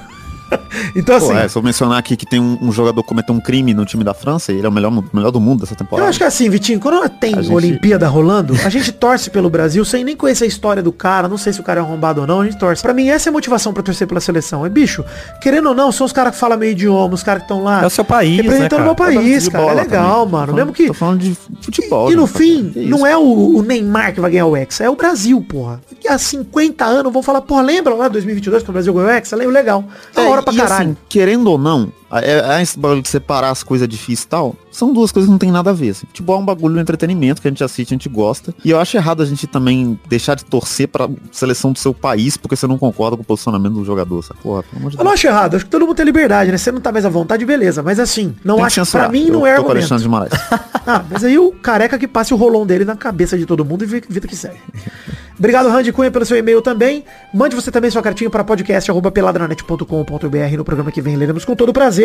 [LAUGHS] então Pô, assim, é, se eu mencionar aqui que tem um, um jogador que cometeu um crime no time da França, e ele é o melhor, melhor do mundo dessa eu temporada. acho que é assim, Vitinho, quando tem A gente- Olimpíada rolando, a gente torce pelo Brasil sem nem conhecer a história do cara, não sei se o cara é arrombado ou não, a gente torce. Pra mim, essa é a motivação pra torcer pela seleção. É bicho, querendo ou não, são os caras que falam meio idioma, os caras que estão lá. É o seu país, né, Representando cara? o meu país, cara. É legal, também. mano. Mesmo que. Tô falando de futebol. E no gente, fim, isso? não é o, o Neymar que vai ganhar o Hexa, é o Brasil, porra. E há 50 anos vão falar, porra, lembra lá 2022 quando o Brasil ganhou o Hexa? Lembra legal. É, hora pra e caralho. assim, querendo ou não, é, é esse bagulho de separar as coisas difíceis e tal, são duas coisas que não tem nada a ver. Assim. Futebol é um bagulho de entretenimento que a gente assiste, a gente gosta. E eu acho errado a gente também deixar de torcer pra seleção do seu país porque você não concorda com o posicionamento do jogador, sabe? Porra, pelo amor de eu não acho errado, acho que todo mundo tem liberdade, né? Você não tá mais à vontade, beleza. Mas assim, não Tem acho pra mim Eu não é argumento. Alexandre de Moraes. [LAUGHS] Ah, mas aí o careca que passe o rolão dele na cabeça de todo mundo e vi- vida que segue. Obrigado, Randy Cunha, pelo seu e-mail também. Mande você também sua cartinha para podcast.peladranet.com.br. No programa que vem leremos com todo prazer.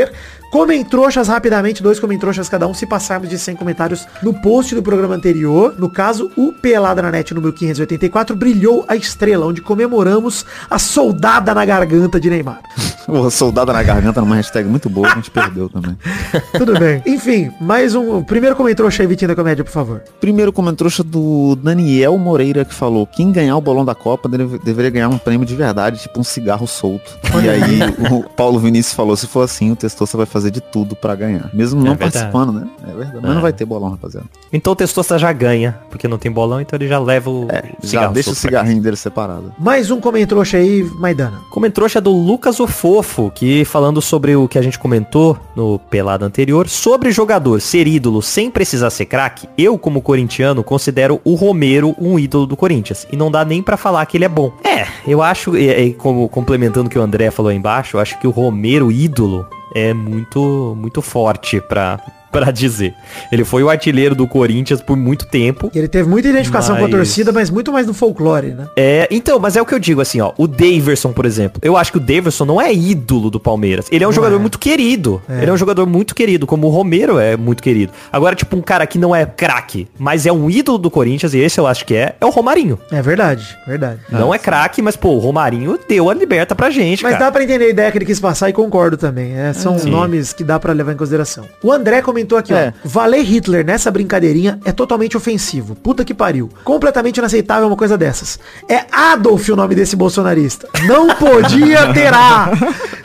Comentroxas rapidamente, dois comentroxas cada um, se passarmos de 100 comentários no post do programa anterior. No caso, o Pelada na Net número 584 brilhou a estrela, onde comemoramos a soldada na garganta de Neymar. [LAUGHS] Porra, soldada na garganta numa hashtag muito boa, a gente perdeu também. [LAUGHS] Tudo bem. Enfim, mais um. Primeiro comentroxa aí, Vitinho da Comédia, por favor. Primeiro comentário do Daniel Moreira que falou: quem ganhar o bolão da Copa deve- deveria ganhar um prêmio de verdade, tipo um cigarro solto. E aí o Paulo Vinícius falou: se for assim, o Testosta vai fazer de tudo pra ganhar. Mesmo não É participando, né? É verdade. Mas É. não vai ter bolão, rapaziada. Então o Testosta já ganha, porque não tem bolão, então ele já leva o É, já cigarro deixa o cigarrinho dele separado. Mais um comentrouxa aí, Maidana. Comentrouxa do Lucas o Fofo, que falando sobre o que a gente comentou no pelado anterior, sobre jogador ser ídolo sem precisar ser craque, eu como corintiano considero o Romero um ídolo do Corinthians. E não dá nem pra falar que ele é bom. É, eu acho, e, e como complementando o que o André falou aí embaixo, eu acho que o Romero ídolo é muito muito forte pra pra dizer. Ele foi o artilheiro do Corinthians por muito tempo. Ele teve muita identificação com a Mas- torcida, mas muito mais no folclore, né? É, então, mas é o que eu digo assim, ó. O Daverson, por exemplo. Eu acho que o Daverson não é ídolo do Palmeiras. Ele é um jogador é. muito querido. Ele é um jogador muito querido, como o Romero é muito querido. Agora, tipo, um cara que não é craque, mas é um ídolo do Corinthians, e esse eu acho que é, é o Romarinho. É verdade, verdade. Não é craque, mas, pô, o Romarinho deu a liberta pra gente, Mas cara. dá pra entender a ideia que ele quis passar e concordo também. É, são Sim. nomes que dá pra levar em consideração. O André comentou aqui, É. ó. Valer Hitler nessa brincadeirinha é totalmente ofensivo. Puta que pariu. Completamente inaceitável uma coisa dessas. É Adolf o nome desse bolsonarista. Não podia [LAUGHS] terá.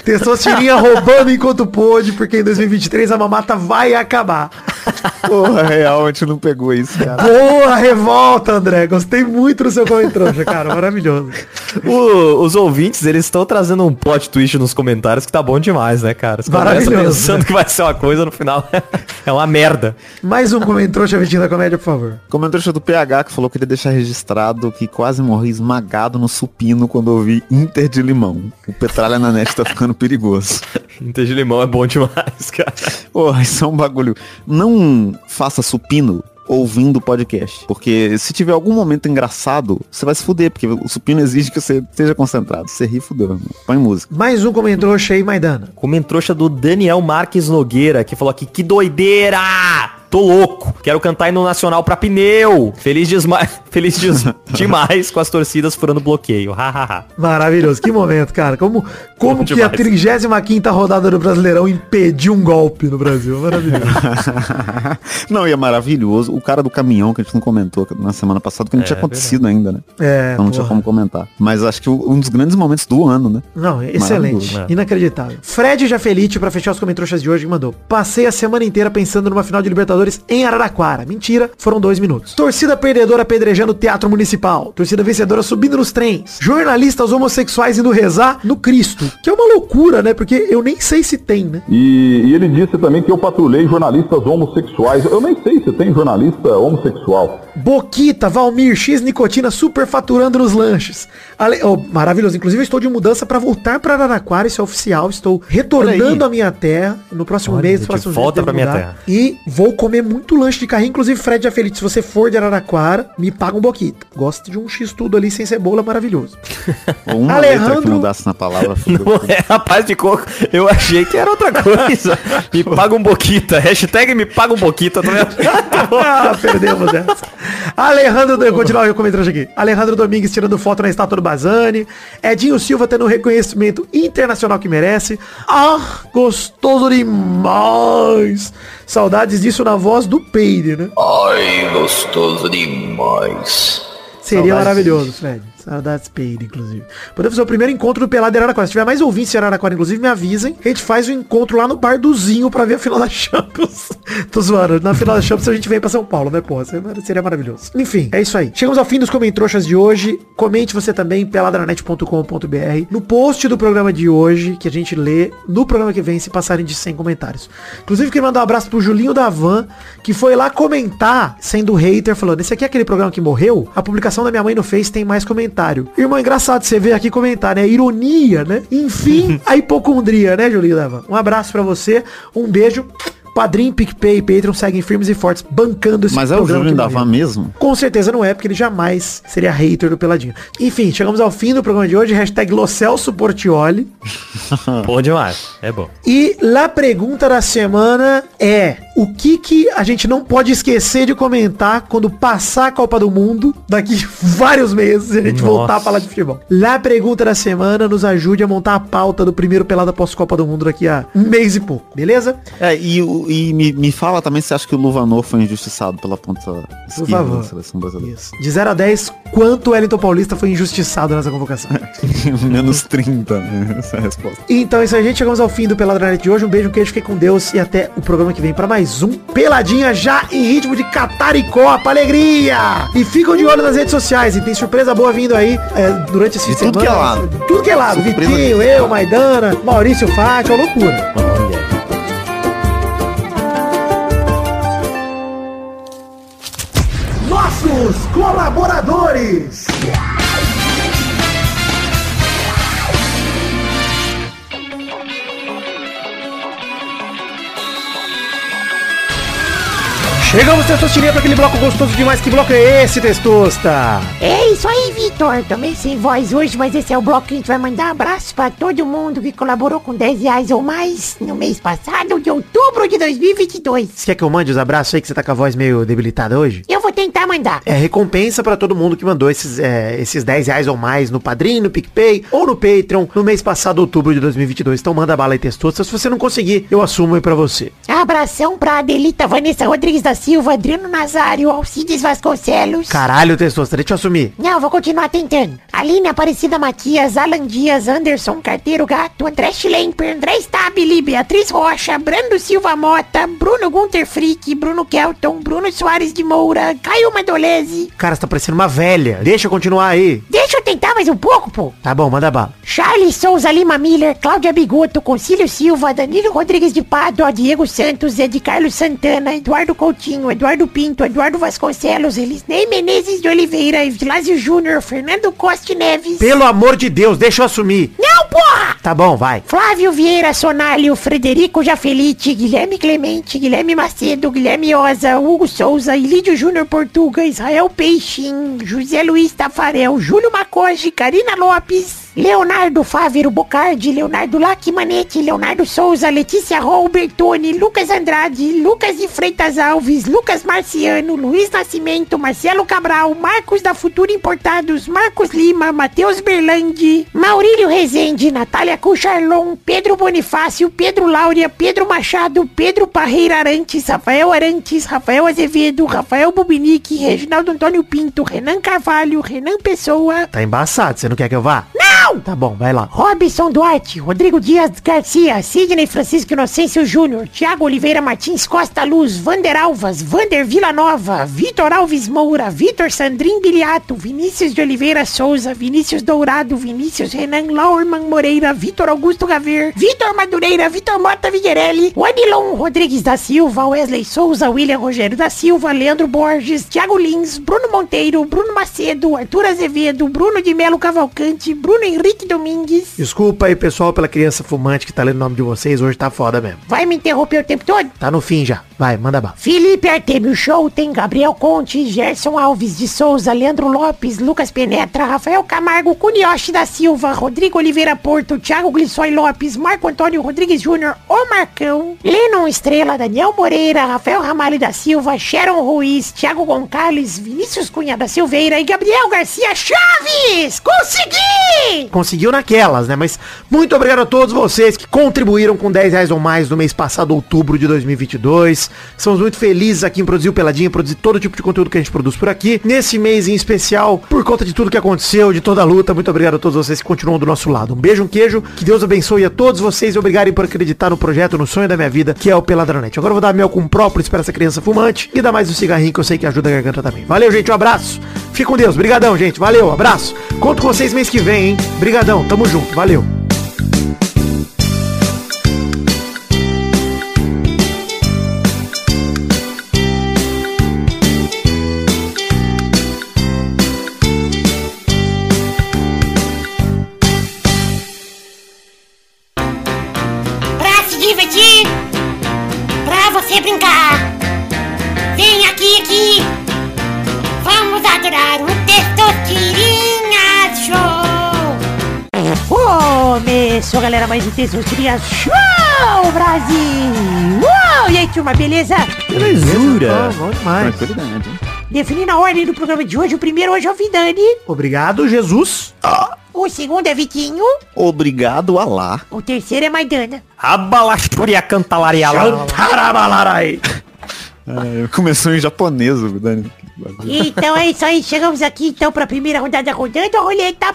Testosterinha roubando enquanto pôde, porque em 2023 a mamata vai acabar. Porra, real, a gente não pegou isso, cara. Boa revolta, André. Gostei muito do seu comentário, cara. Maravilhoso. O- os ouvintes, eles estão trazendo um plot twist nos comentários que tá bom demais, né, cara? Você Maravilhoso, pensando né? que vai ser uma coisa, no final [LAUGHS] é uma merda. Mais um comentário, Chavetinho da Comédia, por favor. Comentário do PH que falou que ele ia deixar registrado que quase morri esmagado no supino quando eu vi Inter de Limão. O Petralha na net tá ficando perigoso. [LAUGHS] Inter de limão é bom demais, cara. Porra, isso é um bagulho. Não faça supino ouvindo o podcast. Porque se tiver algum momento engraçado, você vai se fuder, porque o supino exige que você esteja concentrado. Você ri, fudeu. Põe música. Mais um comentário, Shea Maidana. Comentrouxa do Daniel Marques Nogueira, que falou aqui, que doideira! Tô louco, quero cantar no Nacional pra pneu. Feliz, desma... [LAUGHS] Feliz des- [LAUGHS] demais com as torcidas furando bloqueio. Hahaha. Maravilhoso. Que momento, cara. Como, como que a demais. 35ª rodada do Brasileirão impediu um golpe no Brasil. Maravilhoso. [LAUGHS] não, e é maravilhoso. O cara do caminhão que a gente não comentou na semana passada, que não É, tinha acontecido ainda, né? É, Então não tinha como comentar. Mas acho que um dos grandes momentos do ano, né? Não, excelente. Né? Inacreditável. Fred Jafelite, pra fechar os comentários de hoje, mandou. Passei a semana inteira pensando numa final de Libertadores em Araraquara. Mentira, foram dois minutos. Torcida perdedora apedrejando o Teatro Municipal. Torcida vencedora subindo nos trens. Jornalistas homossexuais indo rezar no Cristo. Que é uma loucura, né? Porque eu nem sei se tem, né? E, e ele disse também que eu patrulhei jornalistas homossexuais. Eu nem sei se tem jornalista homossexual. Boquita, Valmir, X Nicotina superfaturando nos lanches. Ale... oh, maravilhoso. Inclusive, eu estou de mudança para voltar para Araraquara, isso é oficial. Estou retornando à minha terra no próximo Olha, mês. no próximo volta devo minha terra. E vou comer muito lanche de carrinho. Inclusive, Fred já feliz. Se você for de Araraquara, me paga um Boquita. Gosto de um X tudo ali sem cebola, maravilhoso. Ou [LAUGHS] uma Alejandro- letra que mudasse na palavra. Não é rapaz de coco. Eu achei que era outra coisa. [LAUGHS] Me paga um boquita. Hashtag me paga um boquita. Tá vendo? [LAUGHS] ah, perdemos essa. Alejandro, eu continuar o comentário aqui. Alejandro Domingues tirando foto na estátua do Bazani. Edinho Silva tendo o reconhecimento internacional que merece. Ah, gostoso demais. Saudades disso na voz do Peide, né? Ai, gostoso demais. Seria Saudades maravilhoso, Fred. Saudades Peide, inclusive. Podemos fazer o primeiro encontro do Pelado de Araraquara. Se tiver mais ouvintes de Araraquara, inclusive, me avisem. A gente faz o encontro lá no bar do Zinho pra ver a final da Champions. [LAUGHS] Tô zoando. Na final da Champions a gente vem pra São Paulo, né, pô? Seria maravilhoso. Enfim, é isso aí. Chegamos ao fim dos comentroxas de hoje. Comente você também, peladranet.com.br. No post do programa de hoje, que a gente lê no programa que vem, se passarem de 100 comentários. Inclusive, queria mandar um abraço pro Julinho da Van, que foi lá comentar, sendo hater, falando, esse aqui é aquele programa que morreu? A publicação da minha mãe no Face tem mais comentário. Irmão, é engraçado você ver aqui comentar, né? Ironia, né? Enfim, [LAUGHS] a hipocondria, né, Julinho Van? Um abraço pra você, um beijo. Padrim, PicPay e Patreon seguem firmes e fortes, bancando esse Mas é o programa Júlio que da morreu. Van mesmo? Com certeza não é, porque ele jamais seria hater do Peladinho. Enfim, chegamos ao fim do programa de hoje. Hashtag Locelso Portioli. [LAUGHS] Bom demais. É bom. E a pergunta da semana é o que que a gente não pode esquecer de comentar quando passar a Copa do Mundo daqui [LAUGHS] vários meses e a gente Nossa. voltar a falar de futebol. Lá a pergunta da semana nos ajude a montar a pauta do primeiro pelada pós Copa do Mundo daqui a um mês e pouco, beleza? É, e, o- e me, me fala também se acha que o Luvanor foi injustiçado pela ponta esquerda da seleção brasileira. Isso. De 0 a 10, quanto o Wellington Paulista foi injustiçado nessa convocação? [LAUGHS] Menos 30, né? Essa é a resposta. Então é isso aí, gente. Chegamos ao fim do Peladranet de hoje. Um beijo, um queijo, fiquem com Deus e até o programa que vem para mais um Peladinha já em ritmo de Cataricó pra alegria. E ficam de olho nas redes sociais e tem surpresa boa vindo aí é, durante esse De tudo que é lado. Tudo que é lado. Surpresa Vitinho, eu, Maidana, Maurício Fátio, uma loucura. Olha. Colaboradores. Chegamos, Testosterinha, para aquele bloco gostoso demais. Que bloco é esse, Testosta? É isso aí, Vitor. Também sem voz hoje, mas esse é o bloco que a gente vai mandar abraço pra todo mundo que colaborou com 10 reais ou mais no mês passado, de outubro de 2022. Você quer que eu mande os abraços aí, que você tá com a voz meio debilitada hoje? Eu vou tentar mandar. É recompensa pra todo mundo que mandou esses, é, esses 10 reais ou mais no Padrim, no PicPay ou no Patreon no mês passado, outubro de 2022. Então manda bala aí, Testosta. Se você não conseguir, eu assumo aí pra você. Abração pra Adelita Vanessa Rodrigues da Silva, Adriano Nazário, Alcides Vasconcelos. Caralho, Testosta, deixa eu assumir. Não, vou continuar tentando. Aline Aparecida Matias, Alan Dias, Anderson Carteiro Gato, André Schlemper, André Stabile, Beatriz Rocha, Brando Silva Mota, Bruno Gunter Frick, Bruno Kelton, Bruno Soares de Moura, Caio Madolese. Cara, você tá parecendo uma velha. Deixa eu continuar aí. Deixa eu tentar mais um pouco, pô. Tá bom, manda bala. Charles Souza Lima Miller, Cláudia Bigoto, Concílio Silva, Danilo Rodrigues de Pádua, Diego Santos, Ed Carlos Santana, Eduardo Coutinho, Eduardo Pinto, Eduardo Vasconcelos, Elisnei Menezes de Oliveira, Evilásio Júnior, Fernando Costa Neves. Pelo amor de Deus, deixa eu assumir. Não, porra! Tá bom, vai. Flávio Vieira Sonalho, Frederico Jafelite, Guilherme Clemente, Guilherme Macedo, Guilherme Oza, Hugo Souza, Ilídio Júnior Portuga, Israel Peixin, José Luiz Tafarel, Júlio Macoge, Karina Lopes, Leonardo Fávero Bocardi, Leonardo Lacmanete, Leonardo Souza, Letícia Robertoni, Lucas Andrade, Lucas de Freitas Alves, Lucas Marciano, Luiz Nascimento, Marcelo Cabral, Marcos da Futura Importados, Marcos Lima, Matheus Berlandi, Maurílio Rezende, Natália Cucharlon, Pedro Bonifácio, Pedro Láurea, Pedro Machado, Pedro Parreira Arantes, Rafael Arantes, Rafael Azevedo, Rafael Bubinique, Reginaldo Antônio Pinto, Renan Carvalho, Renan Pessoa. Tá embaçado, você não quer que eu vá? Não! Tá bom, vai lá. Robson Duarte, Rodrigo Dias Garcia, Sidney Francisco Inocêncio Júnior, Thiago Oliveira Martins Costa Luz, Vander Alvas, Vander Villanova, Vitor Alves Moura, Vitor Sandrin Biliato, Vinícius de Oliveira Souza, Vinícius Dourado, Vinícius Renan Laurman Moreira, Vitor Augusto Gaver, Vitor Madureira, Vitor Mota Viguerelli, Wanilon Rodrigues da Silva, Wesley Souza, William Rogério da Silva, Leandro Borges, Thiago Lins, Bruno Monteiro, Bruno Macedo, Arthur Azevedo, Bruno de Melo Cavalcante, Bruno Henrique Domingues. Desculpa aí, pessoal, pela criança fumante que tá lendo o nome de vocês. Hoje tá foda mesmo. Vai me interromper o tempo todo? Tá no fim já. Vai, manda bala. Felipe Artemio Show tem Gabriel Conte, Gerson Alves de Souza, Leandro Lopes, Lucas Penetra, Rafael Camargo, Cunioche da Silva, Rodrigo Oliveira Porto, Thiago Glissói Lopes, Marco Antônio Rodrigues Júnior, O Marcão, Lennon Estrela, Daniel Moreira, Rafael Ramalho da Silva, Sharon Ruiz, Thiago Gonçalves, Vinícius Cunha da Silveira e Gabriel Garcia Chaves! Consegui! Conseguiu naquelas, né? Mas muito obrigado a todos vocês que contribuíram com 10 reais ou mais no mês passado, outubro de 2022. Somos muito felizes aqui em produzir o Peladinha, produzir todo tipo de conteúdo que a gente produz por aqui. Nesse mês em especial, por conta de tudo que aconteceu, de toda a luta, muito obrigado a todos vocês que continuam do nosso lado. Um beijo, um queijo, que Deus abençoe a todos vocês e obrigado por acreditar no projeto, no sonho da minha vida, que é o Peladronete. Agora eu vou dar mel com própolis para essa criança fumante e dar mais um cigarrinho que eu sei que ajuda a garganta também. Valeu, gente, um abraço. Fique com Deus. Brigadão, gente. Valeu, abraço. Conto com vocês mês que vem, hein? Brigadão, tamo junto. Valeu. Pra se divertir, pra você brincar. Adorar o Testosterinha Show. Começou, galera, mais um Testosterinha Show, Brasil. Uou, e aí, turma, beleza? Belezura. Bom, bom demais. Tranquilidade. hein? Definindo a ordem do programa de hoje, o primeiro hoje é o Vidani. Obrigado, Jesus. O segundo é Vitinho. Obrigado, Alá. O terceiro é Maidana. Abalashpuria cantalariala. Xantarabalarai. É, começou em japonês, Dani. Então é isso aí, chegamos aqui então pra primeira rodada rodando a roleta.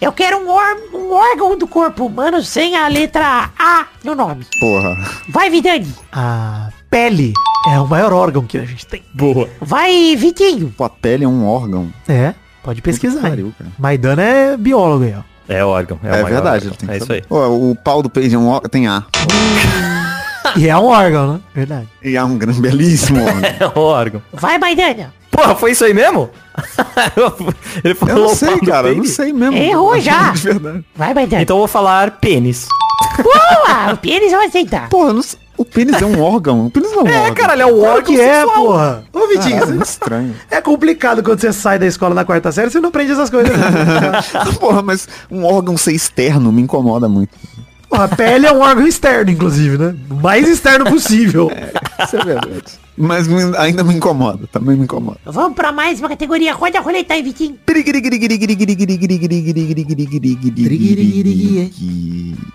Eu quero um, or- um órgão do corpo humano sem a letra A no nome. Porra. Vai, Vidani. A pele é o maior órgão que a gente tem. Boa. Vai, Vitinho. Pô, a pele é um órgão. É, pode pesquisar. Pariu. Maidana é biólogo aí, ó. É órgão. É, É, verdade. órgão. É isso aí. Ó, o pau do peixe é um órgão, tem A. E é um órgão, né? Verdade. E é um grande, belíssimo órgão. [LAUGHS] É o órgão. Vai, Maidana. Porra, foi isso aí mesmo? [LAUGHS] Ele Eu falou não sei, pau do cara. Eu não sei mesmo. Errou já. De verdade. Vai, Maidana. Então eu vou falar pênis. Boa! O pênis vai aceitar. Porra, eu não sei. O pênis é um órgão. O pênis não é um É, órgão. caralho, é Claro órgão que é, sexual. porra. Ô, Vitinho, Caralho, muito estranho. [LAUGHS] é complicado quando você sai da escola na quarta série, você não aprende essas coisas. né? [LAUGHS] Porra, mas um órgão ser externo me incomoda muito. Porra, a pele é um órgão externo, inclusive, né? O mais externo possível. Isso é verdade. Mas me- ainda me incomoda, também me incomoda. Vamos pra mais uma categoria. Roda a roleta aí, Vitinho.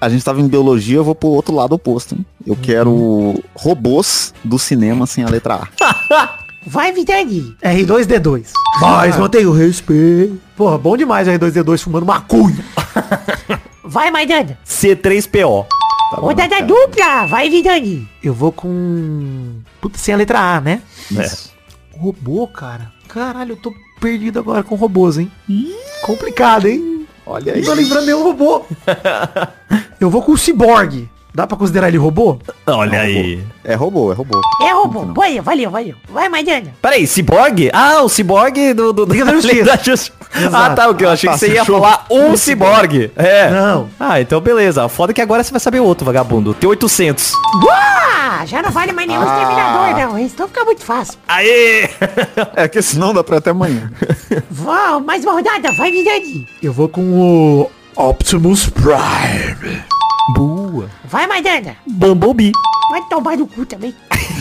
A gente tava em biologia, eu vou pro outro lado oposto, hein? Eu quero robôs do cinema sem a letra A. [LAUGHS] Vai, Vidani. R2D2. Mas mantém o respeito. Porra, bom demais o R2D2 fumando maconha. [LAUGHS] Vai, Maidana. C3PO. Tá Rodada dupla. Vai, Vidani. Eu vou com... Puta, sem a letra A, né? Isso. Robô, cara. Caralho, eu tô perdido agora com robôs, hein? Complicado, hein? Olha Não aí. tô lembrando nenhum robô. [LAUGHS] Eu vou com o Cyborg. Dá pra considerar ele robô? Olha aí. É robô, é robô. É robô. Boa, valeu, valeu. Vai, Maidana. Peraí, Cyborg? Ah, o Cyborg do... do, do Liga da [LAUGHS] Justiça. Ah, tá, o que? Eu achei Ah, que tá, você ia fechou. falar um Cyborg. É. Não. Ah, então beleza. Foda que agora você vai saber o outro, vagabundo. T-800. Boa! Já não vale mais nenhum exterminador, não. Isso não fica muito fácil. Aê! É que senão dá pra até amanhã. [LAUGHS] Vá, mais uma rodada. Vai, Vidani. Eu vou com o Optimus Prime. Boa. Vai, Maidana. Bumblebee. Vai tomar no cu também.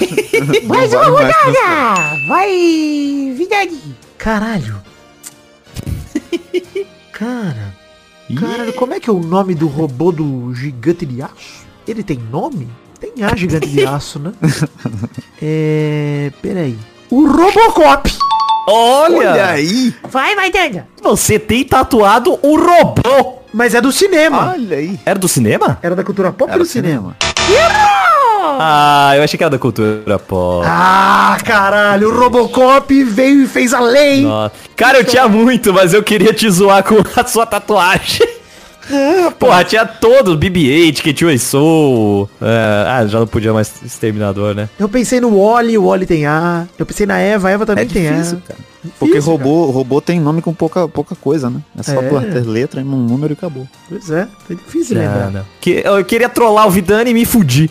[LAUGHS] mais uma rodada. Vai, Vidani. Caralho. [LAUGHS] Cara. Caralho, como é que é o nome do robô do gigante de aço? Ele tem nome? Tem A gigante de aço, né? [LAUGHS] é. Peraí. O Robocop! Olha, Olha aí. Vai, Maidana. você tem tatuado o robô. Mas é do cinema. Olha aí. Era do cinema? Era da cultura pop Era do cinema. Ah, eu achei que era da cultura pop. Ah, caralho, o Robocop veio e fez a lei. Nossa. Cara, eu tinha muito, mas eu queria te zoar com a sua tatuagem. Porra, tinha todos, BB-8, que tinha Soul. É, ah, já não podia mais Exterminador, né? Eu pensei no Wally, o Wally tem A. Eu pensei na Eva, a Eva também É tem difícil, A. cara. Porque robô, robô tem nome com pouca, pouca coisa, né? É só É. por ter letra e um número e acabou. Pois é, é difícil Ah, lembrar. não. Que, eu queria trollar o Vidani e me fudi.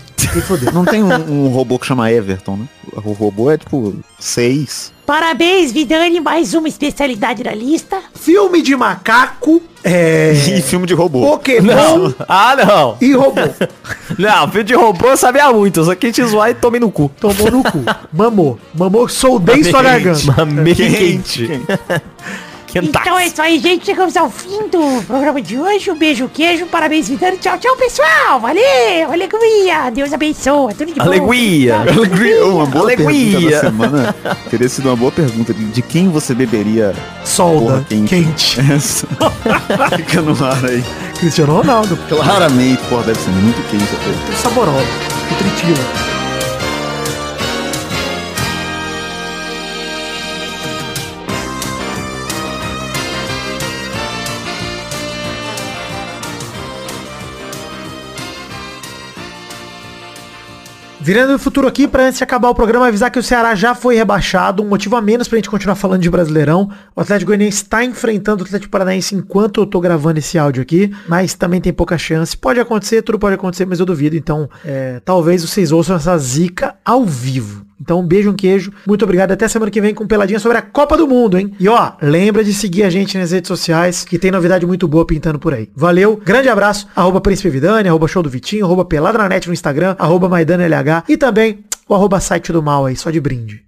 Não tem um, um robô que chama Everton, né? O robô é tipo seis. Parabéns, Vidani. Mais uma especialidade na lista. Filme de macaco, é. [LAUGHS] E filme de robô. Pokémon Ah, não. e robô. [LAUGHS] Não, filho de robô eu sabia muito. Eu só quis te zoar e tomei no cu. Tomou no cu. Mamou. Mamou, soldei sua garganta. Mamei Quente. quente. [LAUGHS] Então é isso aí, gente. Chegamos ao fim do programa de hoje. Um beijo, queijo. Parabéns, Vidani. Tchau, tchau, pessoal. Valeu. Alegria. Deus abençoe. Tudo de bom. Alegria. Alegria. Uma boa Alegria. pergunta da semana. Teria sido uma boa pergunta. De, quem você beberia Solda. Porra, quente. quente. [LAUGHS] essa? Fica no ar aí. Cristiano Ronaldo. Claramente, pô, deve ser muito quente. Saborosa. Nutritiva. Virando o futuro aqui, pra antes de acabar o programa, avisar que o Ceará já foi rebaixado, um motivo a menos pra gente continuar falando de Brasileirão. O Atlético Goianiense está enfrentando o Atlético Paranaense enquanto eu tô gravando esse áudio aqui, mas também tem pouca chance. Pode acontecer, tudo pode acontecer, mas eu duvido. Então, é, talvez vocês ouçam essa zica ao vivo. Então, um beijo, um queijo. Muito obrigado. Até semana que vem com peladinha sobre a Copa do Mundo, hein? E ó, lembra de seguir a gente nas redes sociais, que tem novidade muito boa pintando por aí. Valeu, grande abraço. Arroba Príncipe Vidani, arroba Show do Vitinho, arroba Pelada na Net no Instagram, arroba Maidana LH e também o arroba site do mal aí, só de brinde.